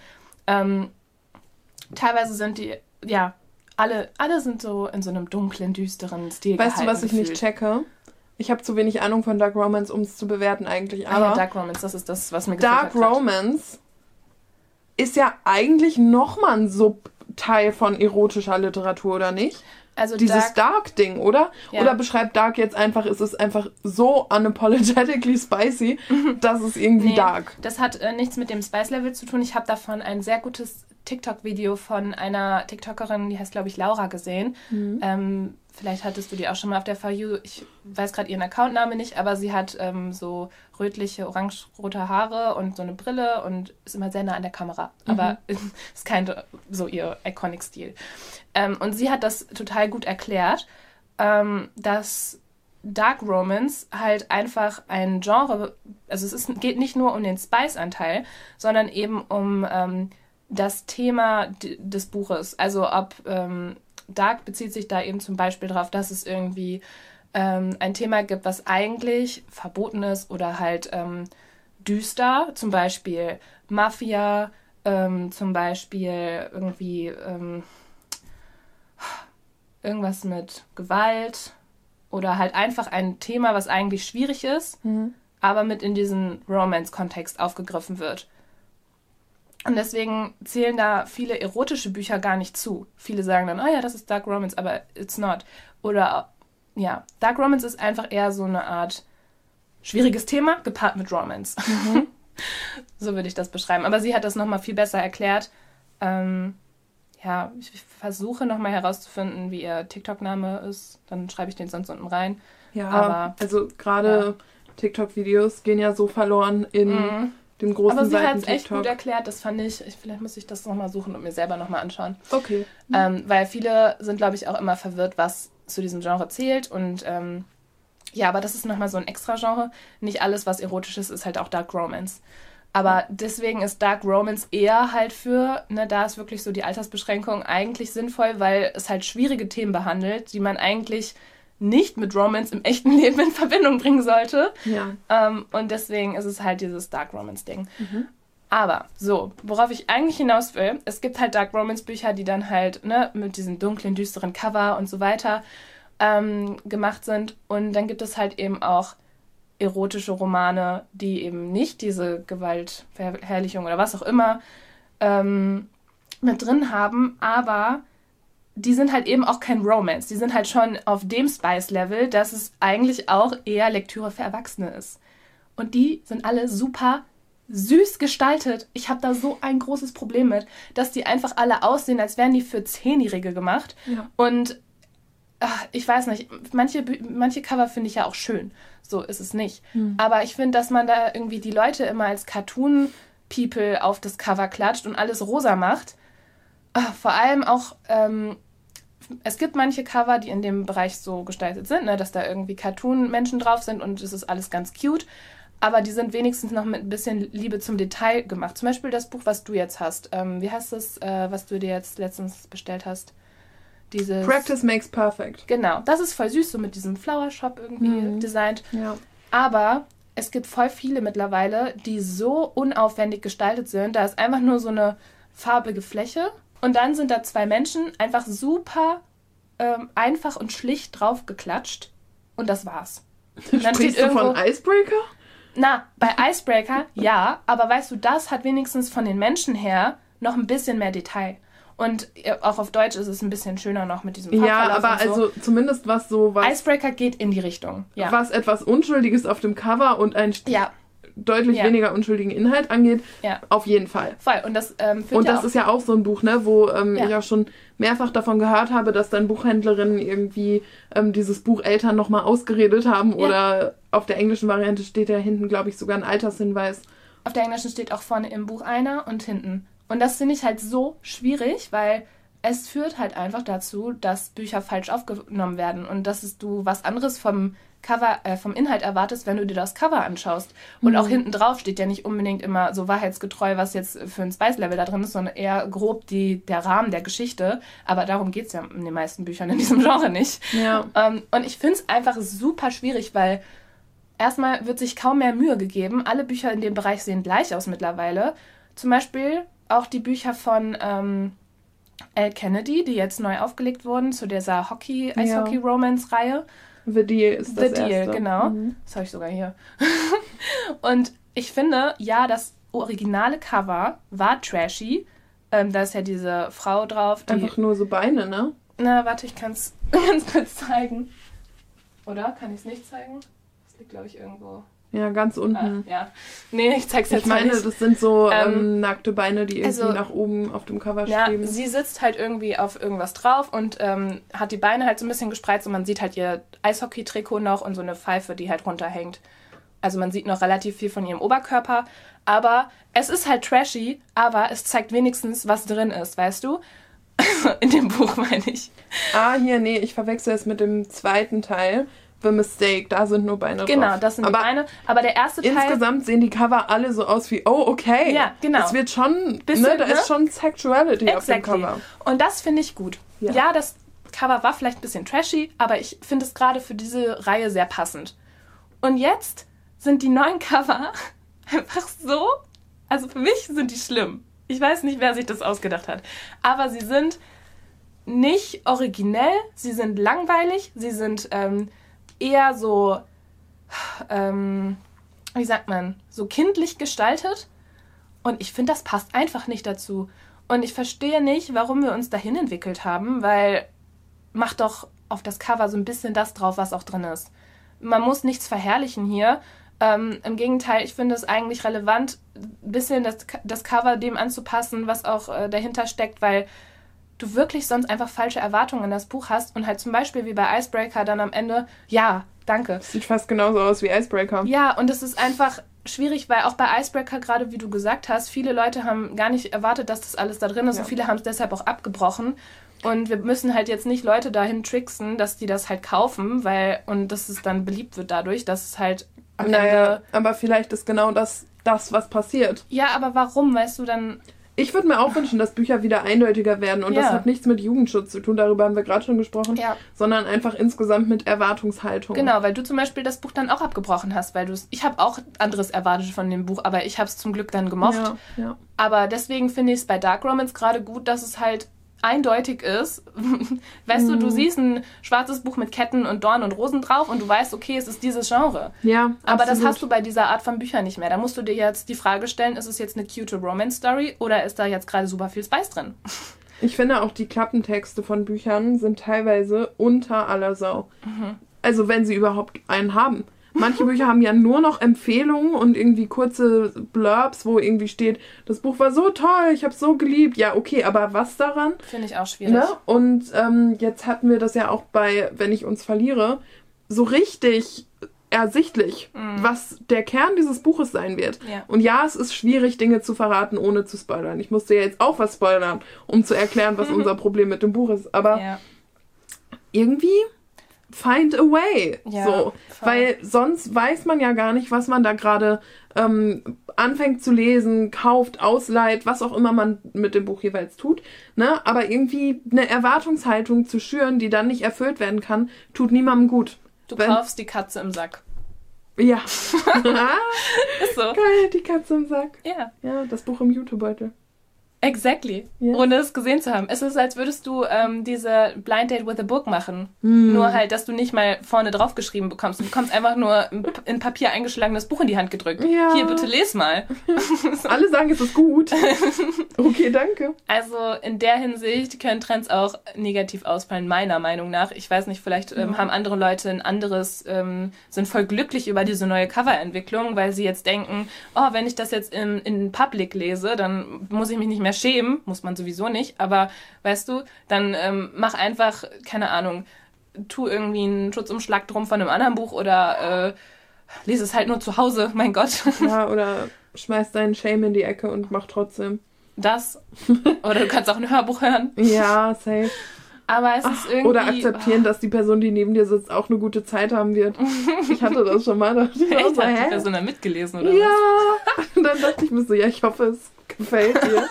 Ähm, teilweise sind die, ja, alle, alle sind so in so einem dunklen, düsteren Stil weißt du, was gehalten ich nicht gefühlt. checke? Ich habe zu wenig Ahnung von Dark Romance, um es zu bewerten eigentlich. Ah Aber ja, Dark Romance, das ist das, was mir Dark hat. Romance ist ja eigentlich nochmal ein Subteil von erotischer Literatur, oder nicht? Also Dieses Dark, Dark-Ding, oder? Ja. Oder beschreibt Dark jetzt einfach, es ist einfach so unapologetically spicy, *laughs* dass es irgendwie Nee, Dark. Das hat äh, nichts mit dem Spice Level zu tun. Ich habe davon ein sehr gutes TikTok-Video von einer TikTokerin, die heißt, glaube ich, Laura, gesehen. Ähm, vielleicht hattest du die auch schon mal auf der For You. Ich weiß gerade ihren Accountname nicht, aber sie hat ähm, so rötliche, orange-rote Haare und so eine Brille und ist immer sehr nah an der Kamera. Aber *laughs* ist kein so ihr Iconic-Stil. Ähm, und sie hat das total gut erklärt, ähm, dass Dark Romance halt einfach ein Genre, also es ist, geht nicht nur um den Spice-Anteil, sondern eben um ähm, das Thema des Buches. Also ob ähm, Dark bezieht sich da eben zum Beispiel darauf, dass es irgendwie ähm, ein Thema gibt, was eigentlich verboten ist oder halt ähm, düster, zum Beispiel Mafia, ähm, zum Beispiel irgendwie ähm, irgendwas mit Gewalt oder halt einfach ein Thema, was eigentlich schwierig ist, aber mit in diesen Romance-Kontext aufgegriffen wird. Und deswegen zählen da viele erotische Bücher gar nicht zu. Viele sagen dann, oh ja, das ist Dark Romance, aber it's not. Oder ja, Dark Romance ist einfach eher so eine Art schwieriges Thema gepaart mit Romance. *laughs* so würde ich das beschreiben. Aber sie hat das nochmal viel besser erklärt. Ähm, ja, ich versuche nochmal herauszufinden, wie ihr TikTok-Name ist. Dann schreibe ich den sonst unten rein. Ja, Aber- also gerade TikTok-Videos gehen ja so verloren in dem großen Aber sie hat es echt gut erklärt. Das fand ich, ich vielleicht muss ich das nochmal suchen und mir selber nochmal anschauen. Okay. Ähm, weil viele sind, glaube ich, auch immer verwirrt, was zu diesem Genre zählt. Und ähm, ja, aber das ist nochmal so ein extra Genre. Nicht alles, was erotisch ist, ist halt auch Dark Romance. Aber deswegen ist Dark Romance eher halt für, ne, da ist wirklich so die Altersbeschränkung eigentlich sinnvoll, weil es halt schwierige Themen behandelt, die man eigentlich nicht mit Romance im echten *laughs* Leben in Verbindung bringen sollte. Ja. Ähm, und deswegen ist es halt dieses Dark Romance-Ding. Aber so, worauf ich eigentlich hinaus will, es gibt halt Dark Romance-Bücher, die dann halt ne, mit diesen dunklen, düsteren Cover und so weiter ähm, gemacht sind. Und dann gibt es halt eben auch erotische Romane, die eben nicht diese Gewaltverherrlichung oder was auch immer ähm, mit drin haben, aber die sind halt eben auch kein Romance. Die sind halt schon auf dem Spice-Level, dass es eigentlich auch eher Lektüre für Erwachsene ist. Und die sind alle super süß gestaltet. Ich habe da so ein großes Problem mit, dass die einfach alle aussehen, als wären die für Zehnjährige gemacht. Ja. Und ach, ich weiß nicht, manche, manche Cover finde ich ja auch schön. So ist es nicht. Aber ich finde, dass man da irgendwie die Leute immer als Cartoon-People auf das Cover klatscht und alles rosa macht. Ah, Vor allem auch ähm, es gibt manche Cover, die in dem Bereich so gestaltet sind, ne, dass da irgendwie Cartoon-Menschen drauf sind und es ist alles ganz cute. Aber die sind wenigstens noch mit ein bisschen Liebe zum Detail gemacht. Zum Beispiel das Buch, was du jetzt hast. Ähm, wie heißt das, äh, was du dir jetzt letztens bestellt hast? Dieses. Practice makes perfect. Genau. Das ist voll süß, so mit diesem Flower Shop irgendwie mhm. designt. Ja. Aber es gibt voll viele mittlerweile, die so unaufwendig gestaltet sind. Da ist einfach nur so eine farbige Fläche. Und dann sind da zwei Menschen einfach super ähm, einfach und schlicht draufgeklatscht. Und das war's. *laughs* Und dann Sprichst steht irgendwo, du von Icebreaker? Na, bei Icebreaker ja, aber weißt du, das hat wenigstens von den Menschen her noch ein bisschen mehr Detail. Und äh, auch auf Deutsch ist es ein bisschen schöner noch mit diesem Ja, aber so. also zumindest was so was. Icebreaker geht in die Richtung. Ja. Was etwas Unschuldiges auf dem Cover und ein ja. deutlich ja. weniger unschuldigen Inhalt angeht, auf jeden Fall. Voll. Und das, ähm, und das ist ja auch so ein Buch, ne, wo ähm, ich auch schon mehrfach davon gehört habe, dass dann Buchhändlerinnen irgendwie ähm, dieses Buch Eltern nochmal ausgeredet haben oder auf der englischen Variante steht da hinten, glaube ich, sogar ein Altershinweis. Auf der englischen steht auch vorne im Buch einer und hinten und das finde ich halt so schwierig, weil es führt halt einfach dazu, dass Bücher falsch aufgenommen werden und dass du was anderes vom Cover, äh, vom Inhalt erwartest, wenn du dir das Cover anschaust. Und mhm. auch hinten drauf steht ja nicht unbedingt immer so wahrheitsgetreu, was jetzt für ein Spice-Level da drin ist, sondern eher grob die, der Rahmen der Geschichte. Aber darum geht es ja in den meisten Büchern in diesem *laughs* Genre nicht. Ja. Ähm, und ich finde es einfach super schwierig, weil erstmal wird sich kaum mehr Mühe gegeben. Alle Bücher in dem Bereich sehen gleich aus mittlerweile. Zum Beispiel auch die Bücher von ähm, Al Kennedy, die jetzt neu aufgelegt wurden zu dieser Hockey, Eishockey-Romance-Reihe. The Deal ist das The Deal, erste. genau. Mhm. Das habe ich sogar hier. *laughs* und ich finde, ja, das originale Cover war trashy. Ähm, da ist ja diese Frau drauf. Die, Einfach nur so Beine, ne? Na, warte, ich kann es ganz *laughs* kurz zeigen. Oder? Kann ich es nicht zeigen? Das liegt, glaube ich, irgendwo. Ja, ganz unten. Ah, ja. Nee, ich zeig's jetzt Ich meine, nicht. das sind so ähm, ähm, nackte Beine, die irgendwie also, nach oben auf dem Cover ja, stehen. Sie sitzt halt irgendwie auf irgendwas drauf und ähm, hat die Beine halt so ein bisschen gespreizt und man sieht halt ihr Eishockey-Trikot noch und so eine Pfeife, die halt runterhängt. Also man sieht noch relativ viel von ihrem Oberkörper. Aber es ist halt trashy, aber es zeigt wenigstens, was drin ist, weißt du? *laughs* In dem Buch meine ich. Ah, hier, nee, ich verwechsel es mit dem zweiten Teil. The Mistake, da sind nur Beine genau, drauf. Genau, das sind aber die Beine. Aber der erste Teil. Insgesamt sehen die Cover alle so aus wie, oh, okay. Ja, genau. Es wird schon, Bisschen, ne, da ne? ist schon Sexuality exactly. auf dem Cover. Und das finde ich gut. Ja. ja, das Cover war vielleicht ein bisschen trashy, aber ich finde es gerade für diese Reihe sehr passend. Und jetzt sind die neuen *laughs* Cover einfach so, also für mich sind die schlimm. Ich weiß nicht, wer sich das ausgedacht hat. Aber sie sind nicht originell, sie sind langweilig, sie sind ähm, eher so, ähm, wie sagt man, so kindlich gestaltet. Und ich finde, das passt einfach nicht dazu. Und ich verstehe nicht, warum wir uns dahin entwickelt haben, weil macht doch auf das Cover so ein bisschen das drauf, was auch drin ist. Man muss nichts verherrlichen hier. Ähm, Im Gegenteil, ich finde es eigentlich relevant, ein bisschen das, das Cover dem anzupassen, was auch äh, dahinter steckt, weil du wirklich sonst einfach falsche Erwartungen in das Buch hast und halt zum Beispiel wie bei Icebreaker dann am Ende, ja, danke. Sieht fast genauso aus wie Icebreaker. Ja, und es ist einfach schwierig, weil auch bei Icebreaker, gerade wie du gesagt hast, viele Leute haben gar nicht erwartet, dass das alles da drin ist ja. und viele haben es deshalb auch abgebrochen. Und wir müssen halt jetzt nicht Leute dahin tricksen, dass die das halt kaufen, weil, und dass es dann beliebt wird dadurch, dass es halt am naja, Ende. Aber vielleicht ist genau das, das, was passiert. Ja, aber warum, weißt du, dann ich würde mir auch wünschen, dass Bücher wieder eindeutiger werden. Und ja. das hat nichts mit Jugendschutz zu tun, darüber haben wir gerade schon gesprochen, ja. sondern einfach insgesamt mit Erwartungshaltung. Genau, weil du zum Beispiel das Buch dann auch abgebrochen hast, weil du es. Ich habe auch anderes erwartet von dem Buch, aber ich habe es zum Glück dann gemocht. Ja. Aber deswegen finde ich es bei Dark Romance gerade gut, dass es halt eindeutig ist. *laughs* weißt mhm. du, du mhm. siehst ein schwarzes Buch mit Ketten und Dornen und Rosen drauf und du weißt, okay, es ist dieses Genre. Ja. Aber absolut. das hast du bei dieser Art von Büchern nicht mehr. Da musst du dir jetzt die Frage stellen, ist es jetzt eine cute Romance Story oder ist da jetzt gerade super viel Spice drin? *laughs* Ich finde auch die Klappentexte von Büchern sind teilweise unter aller Sau. Mhm. Also wenn sie überhaupt einen haben. Manche Bücher haben ja nur noch Empfehlungen und irgendwie kurze Blurbs, wo irgendwie steht, das Buch war so toll, ich habe es so geliebt. Ja, okay, aber was daran? Finde ich auch schwierig. Ne? Und ähm, jetzt hatten wir das ja auch bei Wenn ich uns verliere, so richtig ersichtlich, mhm. was der Kern dieses Buches sein wird. Ja. Und ja, es ist schwierig, Dinge zu verraten, ohne zu spoilern. Ich musste ja jetzt auch was spoilern, um zu erklären, was *laughs* unser Problem mit dem Buch ist. Aber ja irgendwie find a way. Ja, so. voll. Weil sonst weiß man ja gar nicht, was man da gerade ähm, anfängt zu lesen, kauft, ausleiht, was auch immer man mit dem Buch jeweils tut. Ne? Aber irgendwie eine Erwartungshaltung zu schüren, die dann nicht erfüllt werden kann, tut niemandem gut. Du Wenn- kaufst die Katze im Sack. Ja. *laughs* *laughs* Ist so. Geil, die Katze im Sack. Ja, Ja, das Buch im Jutebeutel. Exactly. Ja. Ohne es gesehen zu haben. Es ist, als würdest du ähm, diese Blind Date with a Book machen. Hm. Nur halt, dass du nicht mal vorne drauf geschrieben bekommst. Du bekommst einfach nur in Papier eingeschlagenes Buch in die Hand gedrückt. Ja. Hier, bitte les mal. *laughs* Alle sagen, es ist gut. *laughs* Okay, danke. Also in der Hinsicht können Trends auch negativ ausfallen, meiner Meinung nach. Ich weiß nicht, vielleicht ähm, Ja. haben andere Leute ein anderes, ähm, sind voll glücklich über diese neue Coverentwicklung, weil sie jetzt denken, oh, wenn ich das jetzt in, in Public lese, dann muss ich mich nicht mehr schämen, muss man sowieso nicht, aber weißt du, dann ähm, mach einfach, keine Ahnung, tu irgendwie einen Schutzumschlag drum von einem anderen Buch oder äh, lese es halt nur zu Hause, *laughs* mein Gott. Ja, oder schmeiß deinen Shame in die Ecke und mach trotzdem. Das. Oder du kannst auch ein Hörbuch hören. Ja, safe. Aber es ist irgendwie. Oder akzeptieren, dass die Person, die neben dir sitzt, auch eine gute Zeit haben wird. Ich hatte das schon mal. Da ich *laughs* Echt, so, hat die? Person da mitgelesen oder Ja. Und *laughs* dann dachte ich mir so, ja, ich hoffe, es gefällt dir.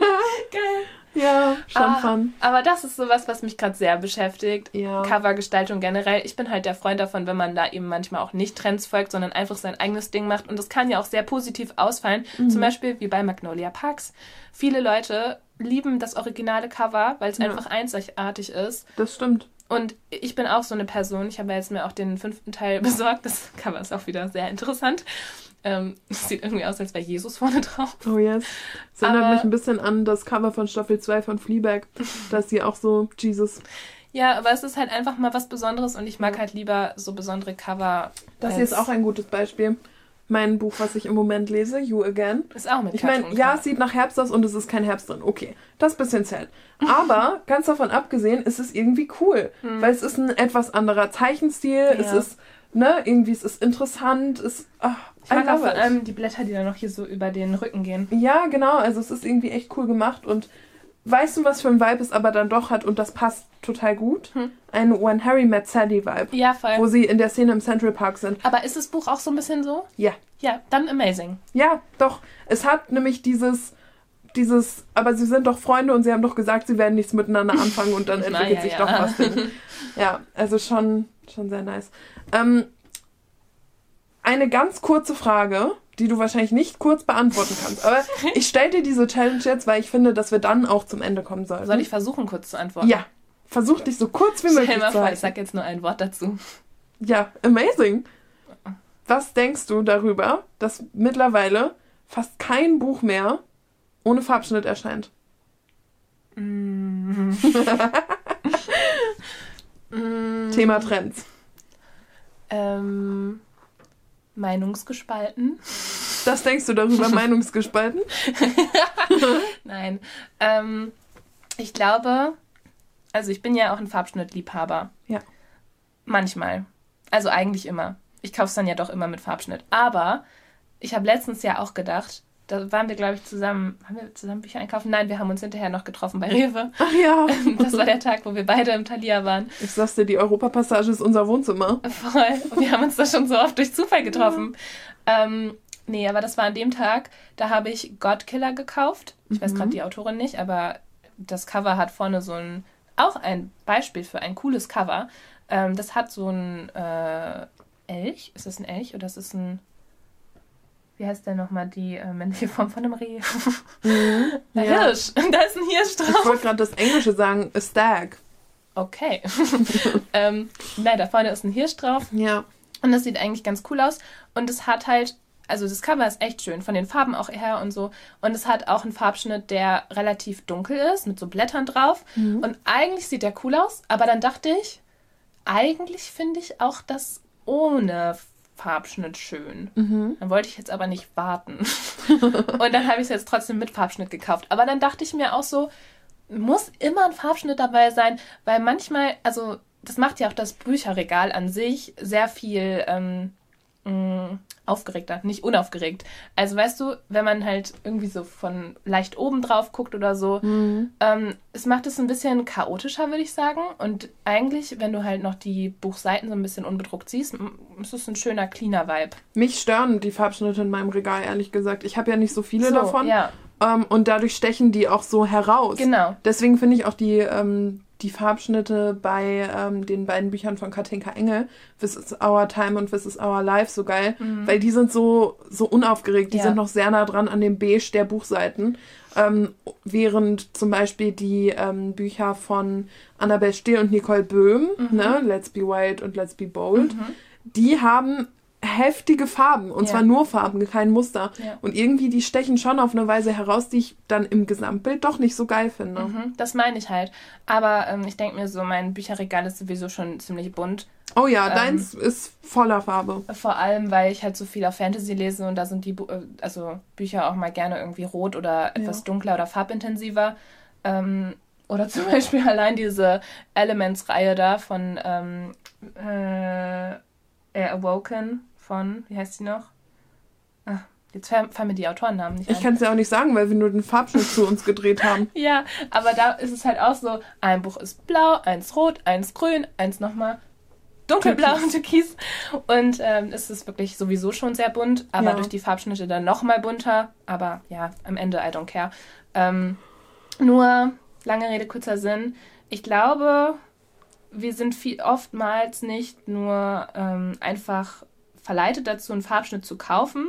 *laughs* Geil. Ja, schon Ah, fun. Aber das ist sowas, was mich gerade sehr beschäftigt. Ja. Covergestaltung generell. Ich bin halt der Freund davon, wenn man da eben manchmal auch nicht Trends folgt, sondern einfach sein eigenes Ding macht. Und das kann ja auch sehr positiv ausfallen. Mhm. Zum Beispiel wie bei Magnolia Parks. Viele Leute lieben das originale Cover, weil es Ja. einfach einzigartig ist. Das stimmt. Und ich bin auch so eine Person. Ich habe ja jetzt mir auch den fünften Teil *laughs* besorgt. Das Cover ist auch wieder sehr interessant. Ähm, *laughs* es sieht irgendwie aus, als wäre Jesus vorne drauf. Oh yes. Das erinnert Aber- mich ein bisschen an das Cover von Staffel 2 von Fleabag. *laughs* Da ist sie auch so, Jesus. Ja, aber es ist halt einfach mal was Besonderes und ich mag halt lieber so besondere Cover. Das hier ist auch ein gutes Beispiel. Mein Buch, was ich im Moment lese, You Again. Ist auch mit Ich meine, ja, es sieht nach Herbst aus und es ist kein Herbst drin. Okay, das ist ein bisschen sad. Aber *laughs* ganz davon abgesehen, ist es irgendwie cool. Weil es ist ein etwas anderer Zeichenstil. Es Hm. Ja. ist, ne, irgendwie, es ist interessant. Es, ach, Ich mag auch vor allem die Blätter, die dann noch hier so über den Rücken gehen. Ja, genau. Also es ist irgendwie echt cool gemacht und weißt du, was für ein Vibe es aber dann doch hat und das passt total gut? Hm. Ein When Harry Met Sally Vibe. Ja, voll. Wo sie in der Szene im Central Park sind. aber ist das Buch auch so ein bisschen so? Ja. Ja, dann amazing. Ja, doch. Es hat nämlich dieses, dieses, aber sie sind doch Freunde und sie haben doch gesagt, sie werden nichts miteinander anfangen und dann *laughs* Na entwickelt ja, sich ja. doch was. Hin. *laughs* Ja, also schon, schon sehr nice. Ähm, eine ganz kurze Frage, die du wahrscheinlich nicht kurz beantworten kannst. Aber *laughs* ich stelle dir diese Challenge jetzt, weil ich finde, dass wir dann auch zum Ende kommen sollen. Soll ich versuchen, kurz zu antworten? Ja. Versuch dich so kurz wie Stell möglich dir mal zu vor, ich halten. sag jetzt nur ein Wort dazu. Ja, amazing. Was denkst du darüber, dass mittlerweile fast kein Buch mehr ohne Farbschnitt erscheint? Mm, *laughs* *laughs* Thema Trends. Ähm, Meinungsgespalten. Das denkst du darüber, *laughs* Meinungsgespalten? *laughs* Nein. Ähm, ich glaube, also ich bin ja auch ein Farbschnittliebhaber. Ja. Manchmal. Also eigentlich immer. Ich kaufe es dann ja doch immer mit Farbschnitt. Aber ich habe letztens ja auch gedacht, da waren wir, glaube ich, zusammen, haben wir zusammen Bücher einkaufen? Nein, wir haben uns hinterher noch getroffen bei Rewe. *laughs* Ach ja. *laughs* Das war der Tag, wo wir beide im Thalia waren. Ich sag's dir, die Europapassage ist unser Wohnzimmer. Voll. Und wir haben uns da schon so oft durch Zufall getroffen. Ähm, nee, aber das war an dem Tag, da habe ich Godkiller gekauft. Ich weiß Mhm. gerade die Autorin nicht, aber das Cover hat vorne so ein, auch ein Beispiel für ein cooles Cover. Ähm, das hat so ein äh, Elch. Ist das ein Elch oder ist es ein, wie heißt der nochmal, die äh, männliche Form von einem Reh? *laughs* Ein Ja. Hirsch. Da ist ein Hirsch drauf. Ich wollte gerade das Englische sagen, a stag. Okay. *laughs* ähm, nein, da vorne ist ein Hirsch drauf. Ja. Und das sieht eigentlich ganz cool aus. Und es hat halt, also das Cover ist echt schön, von den Farben auch her und so. Und es hat auch einen Farbschnitt, der relativ dunkel ist, mit so Blättern drauf. Und eigentlich sieht der cool aus, aber dann dachte ich, eigentlich finde ich auch das ohne Farbschnitt schön. Dann wollte ich jetzt aber nicht warten. *laughs* und dann habe ich es jetzt trotzdem mit Farbschnitt gekauft. Aber dann dachte ich mir auch so, muss immer ein Farbschnitt dabei sein, weil manchmal, also das macht ja auch das Bücherregal an sich sehr viel ähm, mh, aufgeregter, nicht unaufgeregt. Also weißt du, wenn man halt irgendwie so von leicht oben drauf guckt oder so, Mhm. ähm, es macht es ein bisschen chaotischer, würde ich sagen. Und eigentlich, wenn du halt noch die Buchseiten so ein bisschen unbedruckt siehst, ist es ein schöner, cleaner Vibe. Mich stören die Farbschnitte in meinem Regal, ehrlich gesagt. Ich habe ja nicht so viele So, davon. Ja, Ähm, und dadurch stechen die auch so heraus. genau. Deswegen finde ich auch die, ähm, die Farbschnitte bei ähm, den beiden Büchern von Katinka Engel, This is Our Time und This is Our Life, so geil. Weil die sind so, so unaufgeregt. Die Ja. sind noch sehr nah dran an dem Beige der Buchseiten. Ähm, während zum Beispiel die ähm, Bücher von Annabelle Steele und Nicole Böhm, ne, Let's Be Wild und Let's Be Bold, die haben heftige Farben. Und Ja. zwar nur Farben, kein Muster. Ja. Und irgendwie, die stechen schon auf eine Weise heraus, die ich dann im Gesamtbild doch nicht so geil finde. Mhm, das meine ich halt. Aber ähm, ich denke mir so, mein Bücherregal ist sowieso schon ziemlich bunt. Oh ja, Ähm, deins ist voller Farbe. Vor allem, weil ich halt so viel auf Fantasy lese und da sind die Bu äh, also Bücher auch mal gerne irgendwie rot oder etwas Ja. dunkler oder farbintensiver. Ähm, oder *laughs* zum Beispiel allein diese Elements-Reihe da von ähm, äh, Awoken von, wie heißt die noch? Ah, jetzt fallen mir die Autorennamen nicht Ich ein. kann es ja auch nicht sagen, weil wir nur den Farbschnitt zu uns gedreht haben. *laughs* Ja, aber da ist es halt auch so, ein Buch ist blau, eins rot, eins grün, eins nochmal dunkelblau und türkis. Und ähm, es ist wirklich sowieso schon sehr bunt, aber Ja. durch die Farbschnitte dann nochmal bunter. Aber ja, am Ende, I don't care. Ähm, nur, lange Rede, kurzer Sinn. Ich glaube, wir sind viel, oftmals nicht nur ähm, einfach verleitet dazu, einen Farbschnitt zu kaufen,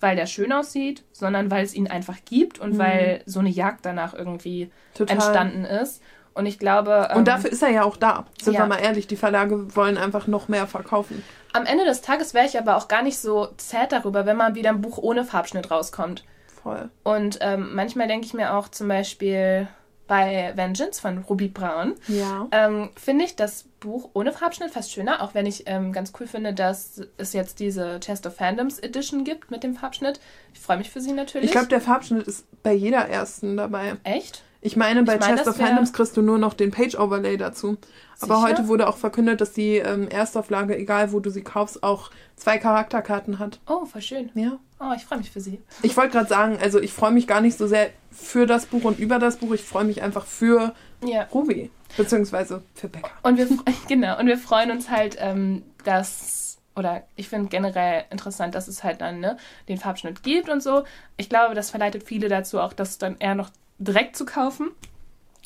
weil der schön aussieht, sondern weil es ihn einfach gibt und Mhm. weil so eine Jagd danach irgendwie Total. entstanden ist. Und ich glaube, ähm, Und dafür ist er ja auch da. Sind ja. wir mal ehrlich, die Verlage wollen einfach noch mehr verkaufen. am Ende des Tages wäre ich aber auch gar nicht so sad darüber, wenn mal wieder ein Buch ohne Farbschnitt rauskommt. Voll. Und ähm, manchmal denke ich mir auch zum Beispiel bei Vengeance von Ruby Braun, Ja. ähm, finde ich das Buch ohne Farbschnitt fast schöner, auch wenn ich ähm, ganz cool finde, dass es jetzt diese Chest of Fandoms Edition gibt mit dem Farbschnitt. Ich freue mich für sie natürlich. Ich glaube, der Farbschnitt ist bei jeder ersten dabei. Echt? Ich meine, bei Ich meine, Chest of Fandoms kriegst du nur noch den Page-Overlay dazu. Aber Sicher? heute wurde auch verkündet, dass die ähm, Erstauflage, egal wo du sie kaufst, auch zwei Charakterkarten hat. Oh, voll schön. Ja. Oh, ich freue mich für sie. Ich wollte gerade sagen, also ich freue mich gar nicht so sehr für das Buch und über das Buch. Ich freue mich einfach für Ja. Ruby. Beziehungsweise für Becker. Und wir, *laughs* genau, und wir freuen uns halt, ähm, dass, oder ich finde generell interessant, dass es halt dann ne, den Farbschnitt gibt und so. Ich glaube, das verleitet viele dazu, auch das dann eher noch direkt zu kaufen.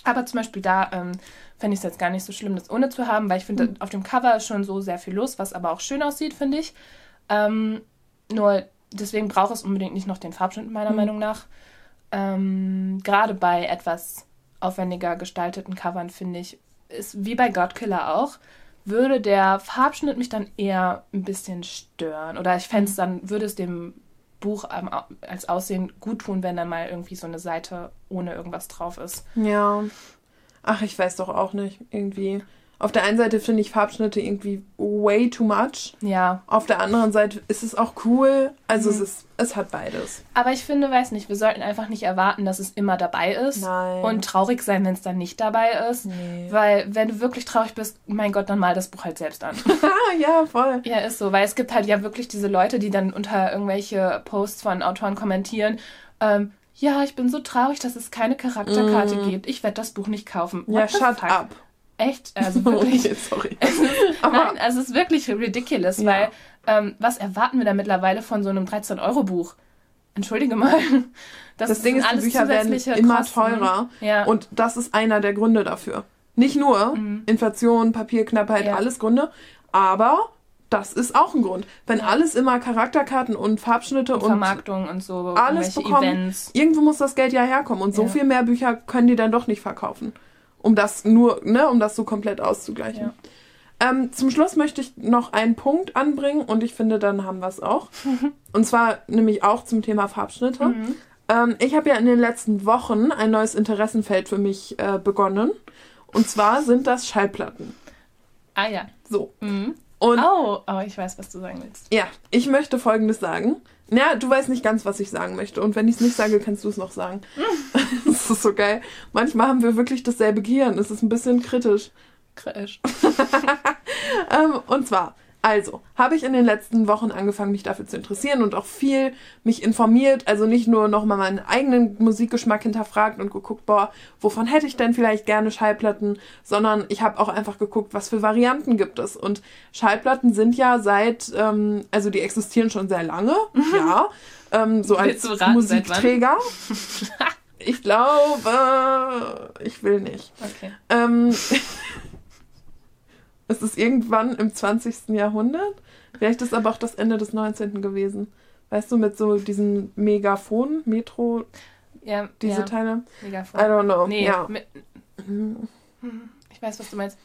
Aber zum Beispiel da ähm, fände ich es jetzt gar nicht so schlimm, das ohne zu haben, weil ich finde, auf dem Cover ist schon so sehr viel los, was aber auch schön aussieht, finde ich. Ähm, nur deswegen braucht es unbedingt nicht noch den Farbschnitt, meiner Mhm. Meinung nach. Ähm, Gerade bei etwas aufwendiger gestalteten Covern, finde ich, ist wie bei Godkiller auch, würde der Farbschnitt mich dann eher ein bisschen stören. Oder ich fände es dann, würde es dem Buch als Aussehen gut tun, wenn dann mal irgendwie so eine Seite ohne irgendwas drauf ist. Ja. Ach, ich weiß doch auch nicht. Irgendwie. Auf der einen Seite finde ich Farbschnitte irgendwie way too much. Ja, Auf der anderen Seite ist es auch cool. Also Mhm. es ist, es hat beides. aber ich finde, weiß nicht, wir sollten einfach nicht erwarten, dass es immer dabei ist. Nein. Und traurig sein, wenn es dann nicht dabei ist. Nee. Weil, wenn du wirklich traurig bist, mein Gott, dann mal das Buch halt selbst an. Ah, *laughs* ja, voll. ja, ist so, weil es gibt halt ja wirklich diese Leute, die dann unter irgendwelche Posts von Autoren kommentieren. Ähm, ja, ich bin so traurig, dass es keine Charakterkarte gibt. Ich werde das Buch nicht kaufen. Ja, What the shut fuck? up. Echt? Also *laughs* wirklich. Okay, sorry. *laughs* *laughs* Aber Nein, also es ist wirklich ridiculous, Ja. weil ähm, was erwarten wir da mittlerweile von so einem 13-Euro-Buch? Entschuldige mal. das Ding sind ist, die Bücher werden immer Kosten. teurer. Ja. Und das ist einer der Gründe dafür. Nicht nur Inflation, Papierknappheit, Mhm. Ja. alles Gründe, aber das ist auch ein Grund. Wenn alles immer Charakterkarten und Farbschnitte und, Vermarktung und so, alles bekommen, Events. irgendwo muss das Geld ja herkommen. Und so Ja. viel mehr Bücher können die dann doch nicht verkaufen. Um das nur, ne, um das so komplett auszugleichen. Ähm, zum Schluss möchte ich noch einen Punkt anbringen und ich finde, dann haben wir es auch. *laughs* und zwar nämlich auch zum Thema Farbschnitte. Mhm. Ähm, ich habe ja in den letzten Wochen ein neues Interessenfeld für mich äh, begonnen. Und zwar sind das Schallplatten. Ah ja. So. Mhm. Und Oh, oh, ich weiß, was du sagen willst. ja, ich möchte Folgendes sagen. Ja, du weißt nicht ganz, was ich sagen möchte. Und wenn ich es nicht sage, kannst du es noch sagen. *laughs* das ist so geil. Manchmal haben wir wirklich dasselbe Gehirn. Es ist ein bisschen kritisch. Kritisch. *laughs* Ähm, und zwar, Also, habe ich in den letzten Wochen angefangen, mich dafür zu interessieren und auch viel mich informiert. Also nicht nur nochmal meinen eigenen Musikgeschmack hinterfragt und geguckt, boah, wovon hätte ich denn vielleicht gerne Schallplatten, sondern ich habe auch einfach geguckt, was für Varianten gibt es. Und Schallplatten sind ja seit, ähm, also die existieren schon sehr lange, ja, ähm, so als raten, Musikträger. *laughs* ich glaube, ich will nicht. Okay. Ähm, *laughs* es ist irgendwann im 20. Jahrhundert. Vielleicht ist aber auch das Ende des 19. gewesen. Weißt du, mit so diesen Megafon, Metro, ja, diese ja. Teile. Megafon. I don't know. Nee, ja. mit, ich weiß, was du meinst.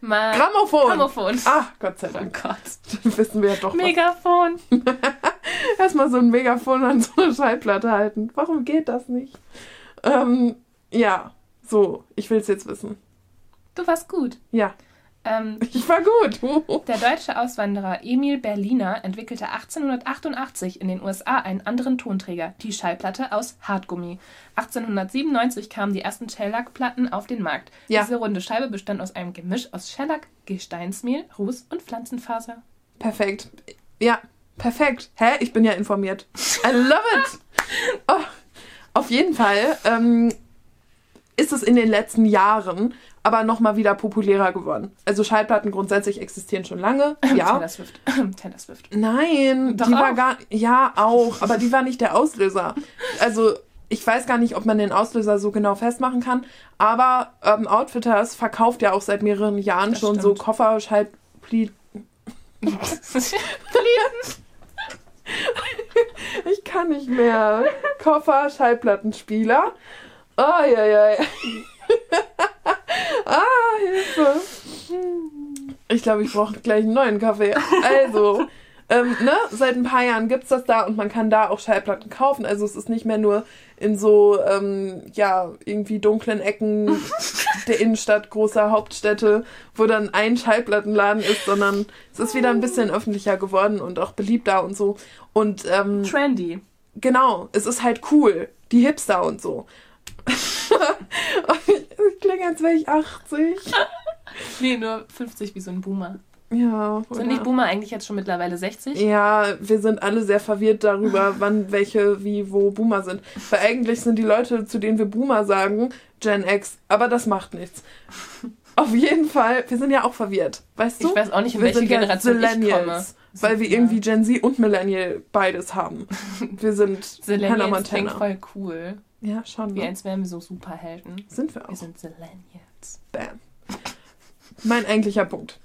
Ma Grammophon. Grammophon. Ah, Gott sei Oh Dank. Gott. *laughs* Dann wissen wir ja doch Megafon. *laughs* Erstmal so ein Megafon an so eine Schallplatte halten. Warum geht das nicht? Ähm, ja, so, ich will es jetzt wissen. Du warst gut. Ja, Ähm, *laughs* ich war gut. *laughs* der deutsche Auswanderer Emil Berliner entwickelte 1888 in den USA einen anderen Tonträger, die Schallplatte aus Hartgummi. 1897 kamen die ersten Shellac-Platten auf den Markt. Ja. Diese runde Scheibe bestand aus einem Gemisch aus Shellac, Gesteinsmehl, Ruß und Pflanzenfaser. Perfekt. Ja, perfekt. Hä? Ich bin ja informiert. I love it. *laughs* Oh, auf jeden Fall ähm, ist es in den letzten Jahren aber nochmal wieder populärer geworden. Also Schallplatten grundsätzlich existieren schon lange. *laughs* Ja. Taylor Swift. *clears throat* Taylor Swift. Nein, Doch die war auch. gar ja auch, aber die war nicht der Auslöser. Also ich weiß gar nicht, ob man den Auslöser so genau festmachen kann, aber Urban Outfitters verkauft ja auch seit mehreren Jahren Das schon so stimmt. Koffer, Schallplatten. *laughs* Ich kann nicht mehr. Koffer, Schallplattenspieler. Ah, ja, ja, ja. Ah, Hilfe. Ich glaube, ich brauche gleich einen neuen Kaffee. Also, ähm, ne, seit ein paar Jahren gibt's das da und man kann da auch Schallplatten kaufen. Also es ist nicht mehr nur in so, ähm, ja, irgendwie dunklen Ecken der Innenstadt großer Hauptstädte, wo dann ein Schallplattenladen ist, sondern es ist wieder ein bisschen öffentlicher geworden und auch beliebter und so. Und ähm, Trendy. genau, es ist halt cool. Die Hipster und so. *laughs* ich klinge, als wäre ich 80. Nee, nur 50 wie so ein Boomer. Ja. Sind oder? nicht Boomer eigentlich jetzt schon mittlerweile 60? Ja, wir sind alle sehr verwirrt darüber, *laughs* wann welche wie wo Boomer sind. Weil eigentlich sind die Leute, zu denen wir Boomer sagen, Gen X. Aber das macht nichts. Auf jeden Fall, wir sind ja auch verwirrt. Weißt du? Ich weiß auch nicht, in wir welche sind ja Generation ich komme. Weil wir irgendwie Gen Z und Millennial beides haben. *laughs* Wir sind Hannah Millennials klingt Montana. voll cool. Ja, schon. Wie Ne? als wären wir so Superhelden. Sind wir auch. Wir sind Millennials. Bam. Mein eigentlicher Punkt.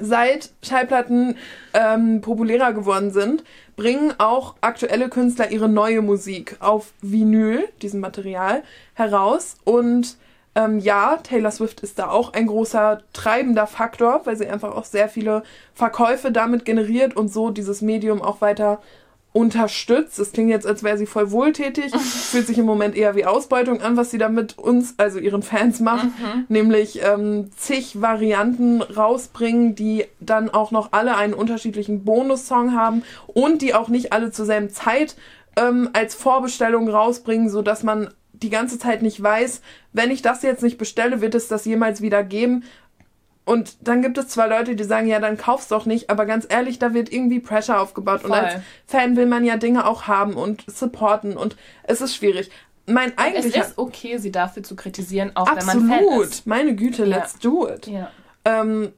Seit Schallplatten ähm, populärer geworden sind, bringen auch aktuelle Künstler ihre neue Musik auf Vinyl, diesem Material, heraus. Und ähm, ja, Taylor Swift ist da auch ein großer treibender Faktor, weil sie einfach auch sehr viele Verkäufe damit generiert und so dieses Medium auch weiter unterstützt. Es klingt jetzt, als wäre sie voll wohltätig. *laughs* Fühlt sich im Moment eher wie Ausbeutung an, was sie da mit uns, also ihren Fans macht. Nämlich ähm, zig Varianten rausbringen, die dann auch noch alle einen unterschiedlichen Bonussong haben und die auch nicht alle zur selben Zeit ähm, als Vorbestellung rausbringen, so dass man die ganze Zeit nicht weiß, wenn ich das jetzt nicht bestelle, wird es das jemals wieder geben. Und dann gibt es zwar Leute, die sagen, ja, dann kauf's doch nicht, aber ganz ehrlich, da wird irgendwie Pressure aufgebaut. Und Voll. als Fan will man ja Dinge auch haben und supporten und es ist schwierig. Mein Es eigentlicher... ist okay, sie dafür zu kritisieren, auch wenn man Fan Absolut. ist. Meine Güte, Ja. let's do it. Ja. Ähm,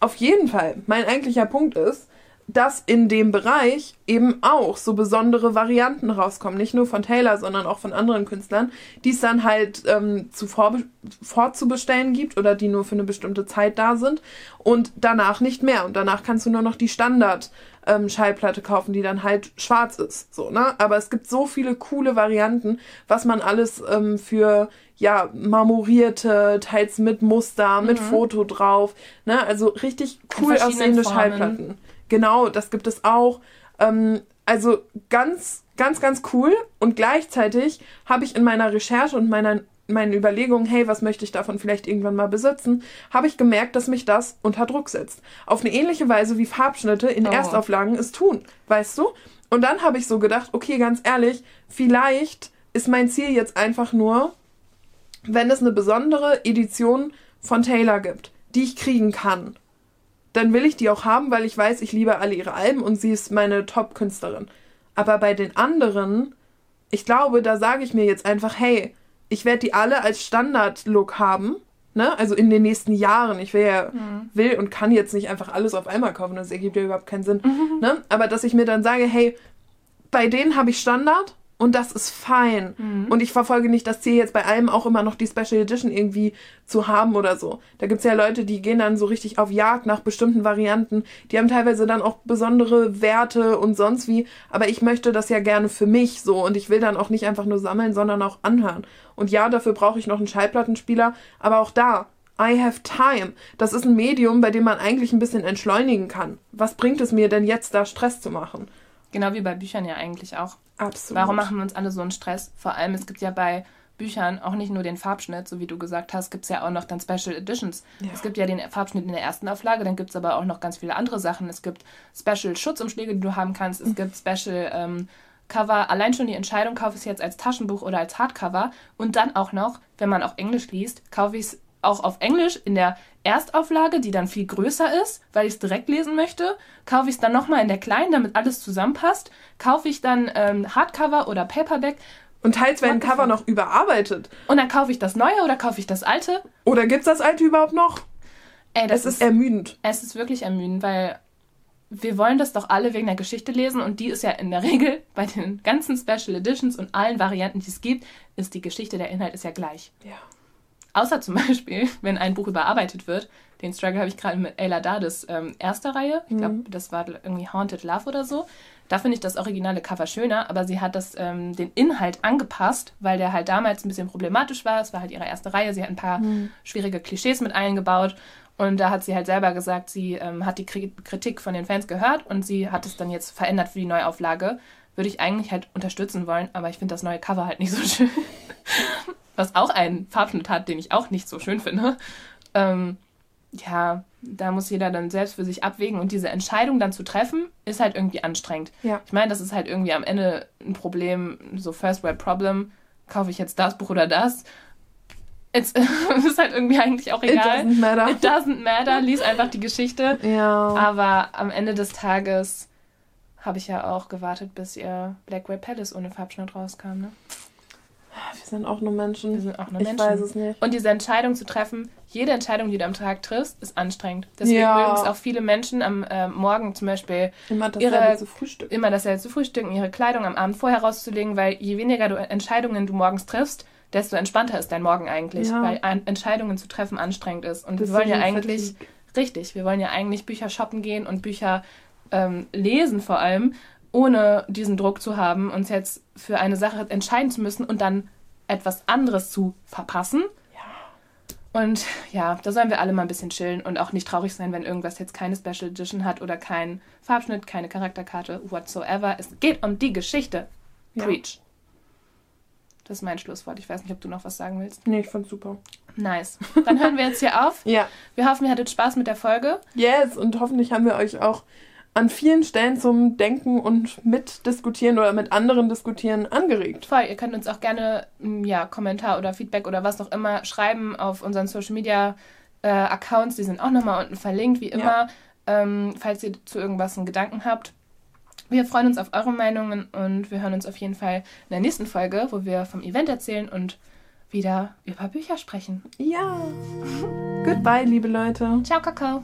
auf jeden Fall, mein eigentlicher Punkt ist, dass in dem Bereich eben auch so besondere Varianten rauskommen. Nicht nur von Taylor, sondern auch von anderen Künstlern, die es dann halt ähm, zu vorbe vorzubestellen gibt oder die nur für eine bestimmte Zeit da sind und danach nicht mehr. Und danach kannst du nur noch die Standard ähm, Schallplatte kaufen, die dann halt schwarz ist. So, ne? Aber es gibt so viele coole Varianten, was man alles ähm, für ja, marmorierte, teils mit Muster, mit Foto drauf, ne? Also richtig cool Mhm. aussehende. Schallplatten. Genau, das gibt es auch. Ähm, also ganz, ganz, ganz cool. Und gleichzeitig habe ich in meiner Recherche und meiner meinen Überlegungen, hey, was möchte ich davon vielleicht irgendwann mal besitzen, habe ich gemerkt, dass mich das unter Druck setzt. Auf eine ähnliche Weise wie Farbschnitte in Oh. Erstauflagen es tun, weißt du? Und dann habe ich so gedacht, okay, ganz ehrlich, vielleicht ist mein Ziel jetzt einfach nur, wenn es eine besondere Edition von Taylor gibt, die ich kriegen kann, dann will ich die auch haben, weil ich weiß, ich liebe alle ihre Alben und sie ist meine Top-Künstlerin. Aber bei den anderen, ich glaube, da sage ich mir jetzt einfach, hey, ich werde die alle als Standard-Look haben. Ne? Also in den nächsten Jahren. Ich will ja, mhm. will und kann jetzt nicht einfach alles auf einmal kaufen. Das ergibt ja überhaupt keinen Sinn. Mhm. Ne? Aber dass ich mir dann sage, hey, bei denen habe ich Standard und das ist fein. Mhm. Und ich verfolge nicht das Ziel, jetzt bei allem auch immer noch die Special Edition irgendwie zu haben oder so. Da gibt's ja Leute, die gehen dann so richtig auf Jagd nach bestimmten Varianten. Die haben teilweise dann auch besondere Werte und sonst wie. Aber ich möchte das ja gerne für mich so. Und ich will dann auch nicht einfach nur sammeln, sondern auch anhören. Und ja, dafür brauche ich noch einen Schallplattenspieler. Aber auch da, I have time. Das ist ein Medium, bei dem man eigentlich ein bisschen entschleunigen kann. Was bringt es mir denn jetzt, da Stress zu machen? Genau wie bei Büchern ja eigentlich auch. Absolut. Warum machen wir uns alle so einen Stress? Vor allem, es gibt ja bei Büchern auch nicht nur den Farbschnitt, so wie du gesagt hast, gibt es ja auch noch dann Special Editions. Ja. Es gibt ja den Farbschnitt in der ersten Auflage, dann gibt es aber auch noch ganz viele andere Sachen. Es gibt Special Schutzumschläge, die du haben kannst. Es mhm. gibt Special ähm, Cover. Allein schon die Entscheidung, kaufe ich es jetzt als Taschenbuch oder als Hardcover. Und dann auch noch, wenn man auch Englisch liest, kaufe ich es auch auf Englisch in der Erstauflage, die dann viel größer ist, weil ich es direkt lesen möchte. Kaufe ich es dann nochmal in der kleinen, damit alles zusammenpasst. Kaufe ich dann ähm, Hardcover oder Paperback. Und teils werden Cover noch überarbeitet. Und dann kaufe ich das neue oder kaufe ich das alte. Oder gibt es das alte überhaupt noch? Ey, das es ist, ist ermüdend. Es ist wirklich ermüdend, weil wir wollen das doch alle wegen der Geschichte lesen und die ist ja in der *laughs* Regel bei den ganzen Special Editions und allen Varianten, die es gibt, ist die Geschichte, der Inhalt ist ja gleich. Ja. Außer zum *laughs* Beispiel, wenn ein Buch überarbeitet wird. Den Struggle habe ich gerade mit Ayla Dades ähm, erster Reihe. Ich glaube, mhm. das war irgendwie Haunted Love oder so. Da finde ich das originale Cover schöner, aber sie hat das, ähm, den Inhalt angepasst, weil der halt damals ein bisschen problematisch war. Es war halt ihre erste Reihe. Sie hat ein paar mhm. schwierige Klischees mit eingebaut. Und da hat sie halt selber gesagt, sie ähm, hat die Kritik von den Fans gehört und sie hat es dann jetzt verändert für die Neuauflage. Würde ich eigentlich halt unterstützen wollen, aber ich finde das neue Cover halt nicht so schön *laughs* was auch einen Farbschnitt hat, den ich auch nicht so schön finde. Ähm, ja, da muss jeder dann selbst für sich abwägen und diese Entscheidung dann zu treffen, ist halt irgendwie anstrengend. Ja. Ich meine, das ist halt irgendwie am Ende ein Problem, so First World Problem, kaufe ich jetzt das Buch oder das? Es *laughs* ist halt irgendwie eigentlich auch egal. It doesn't matter. It doesn't matter, lies einfach die Geschichte. Ja. Aber am Ende des Tages habe ich ja auch gewartet, bis ihr Blackwell Palace ohne Farbschnitt rauskam, ne? Wir sind auch nur Menschen. Wir sind auch nur ich Menschen. Weiß es nicht. Und diese Entscheidung zu treffen, jede Entscheidung, die du am Tag triffst, ist anstrengend. Deswegen ja. mögen es auch viele Menschen am äh, Morgen zum Beispiel immer dasselbe ihre, zu frühstücken. Immer dasselbe zu frühstücken, ihre Kleidung am Abend vorher rauszulegen, weil je weniger du Entscheidungen du morgens triffst, desto entspannter ist dein Morgen eigentlich, ja. weil Entscheidungen zu treffen anstrengend ist. Und das wir wollen ja eigentlich, richtig, wir wollen ja eigentlich Bücher shoppen gehen und Bücher ähm, lesen vor allem ohne diesen Druck zu haben, uns jetzt für eine Sache entscheiden zu müssen und dann etwas anderes zu verpassen. Ja. Und ja, da sollen wir alle mal ein bisschen chillen und auch nicht traurig sein, wenn irgendwas jetzt keine Special Edition hat oder keinen Farbschnitt, keine Charakterkarte, whatsoever. Es geht um die Geschichte. Ja. Preach. Das ist mein Schlusswort. Ich weiß nicht, ob du noch was sagen willst. Nee, ich fand's super. Nice. Dann hören wir jetzt hier auf. *laughs* ja. Wir hoffen, ihr hattet Spaß mit der Folge. Yes, und hoffentlich haben wir euch auch an vielen Stellen zum Denken und mitdiskutieren oder mit anderen diskutieren angeregt. Voll, ihr könnt uns auch gerne mm, ja, Kommentar oder Feedback oder was auch immer schreiben auf unseren Social Media äh, Accounts. Die sind auch nochmal unten verlinkt, wie immer, ja. ähm, falls ihr zu irgendwas einen Gedanken habt. Wir freuen uns auf eure Meinungen und wir hören uns auf jeden Fall in der nächsten Folge, wo wir vom Event erzählen und wieder über Bücher sprechen. Ja. *laughs* Goodbye, liebe Leute. Ciao, Kakao.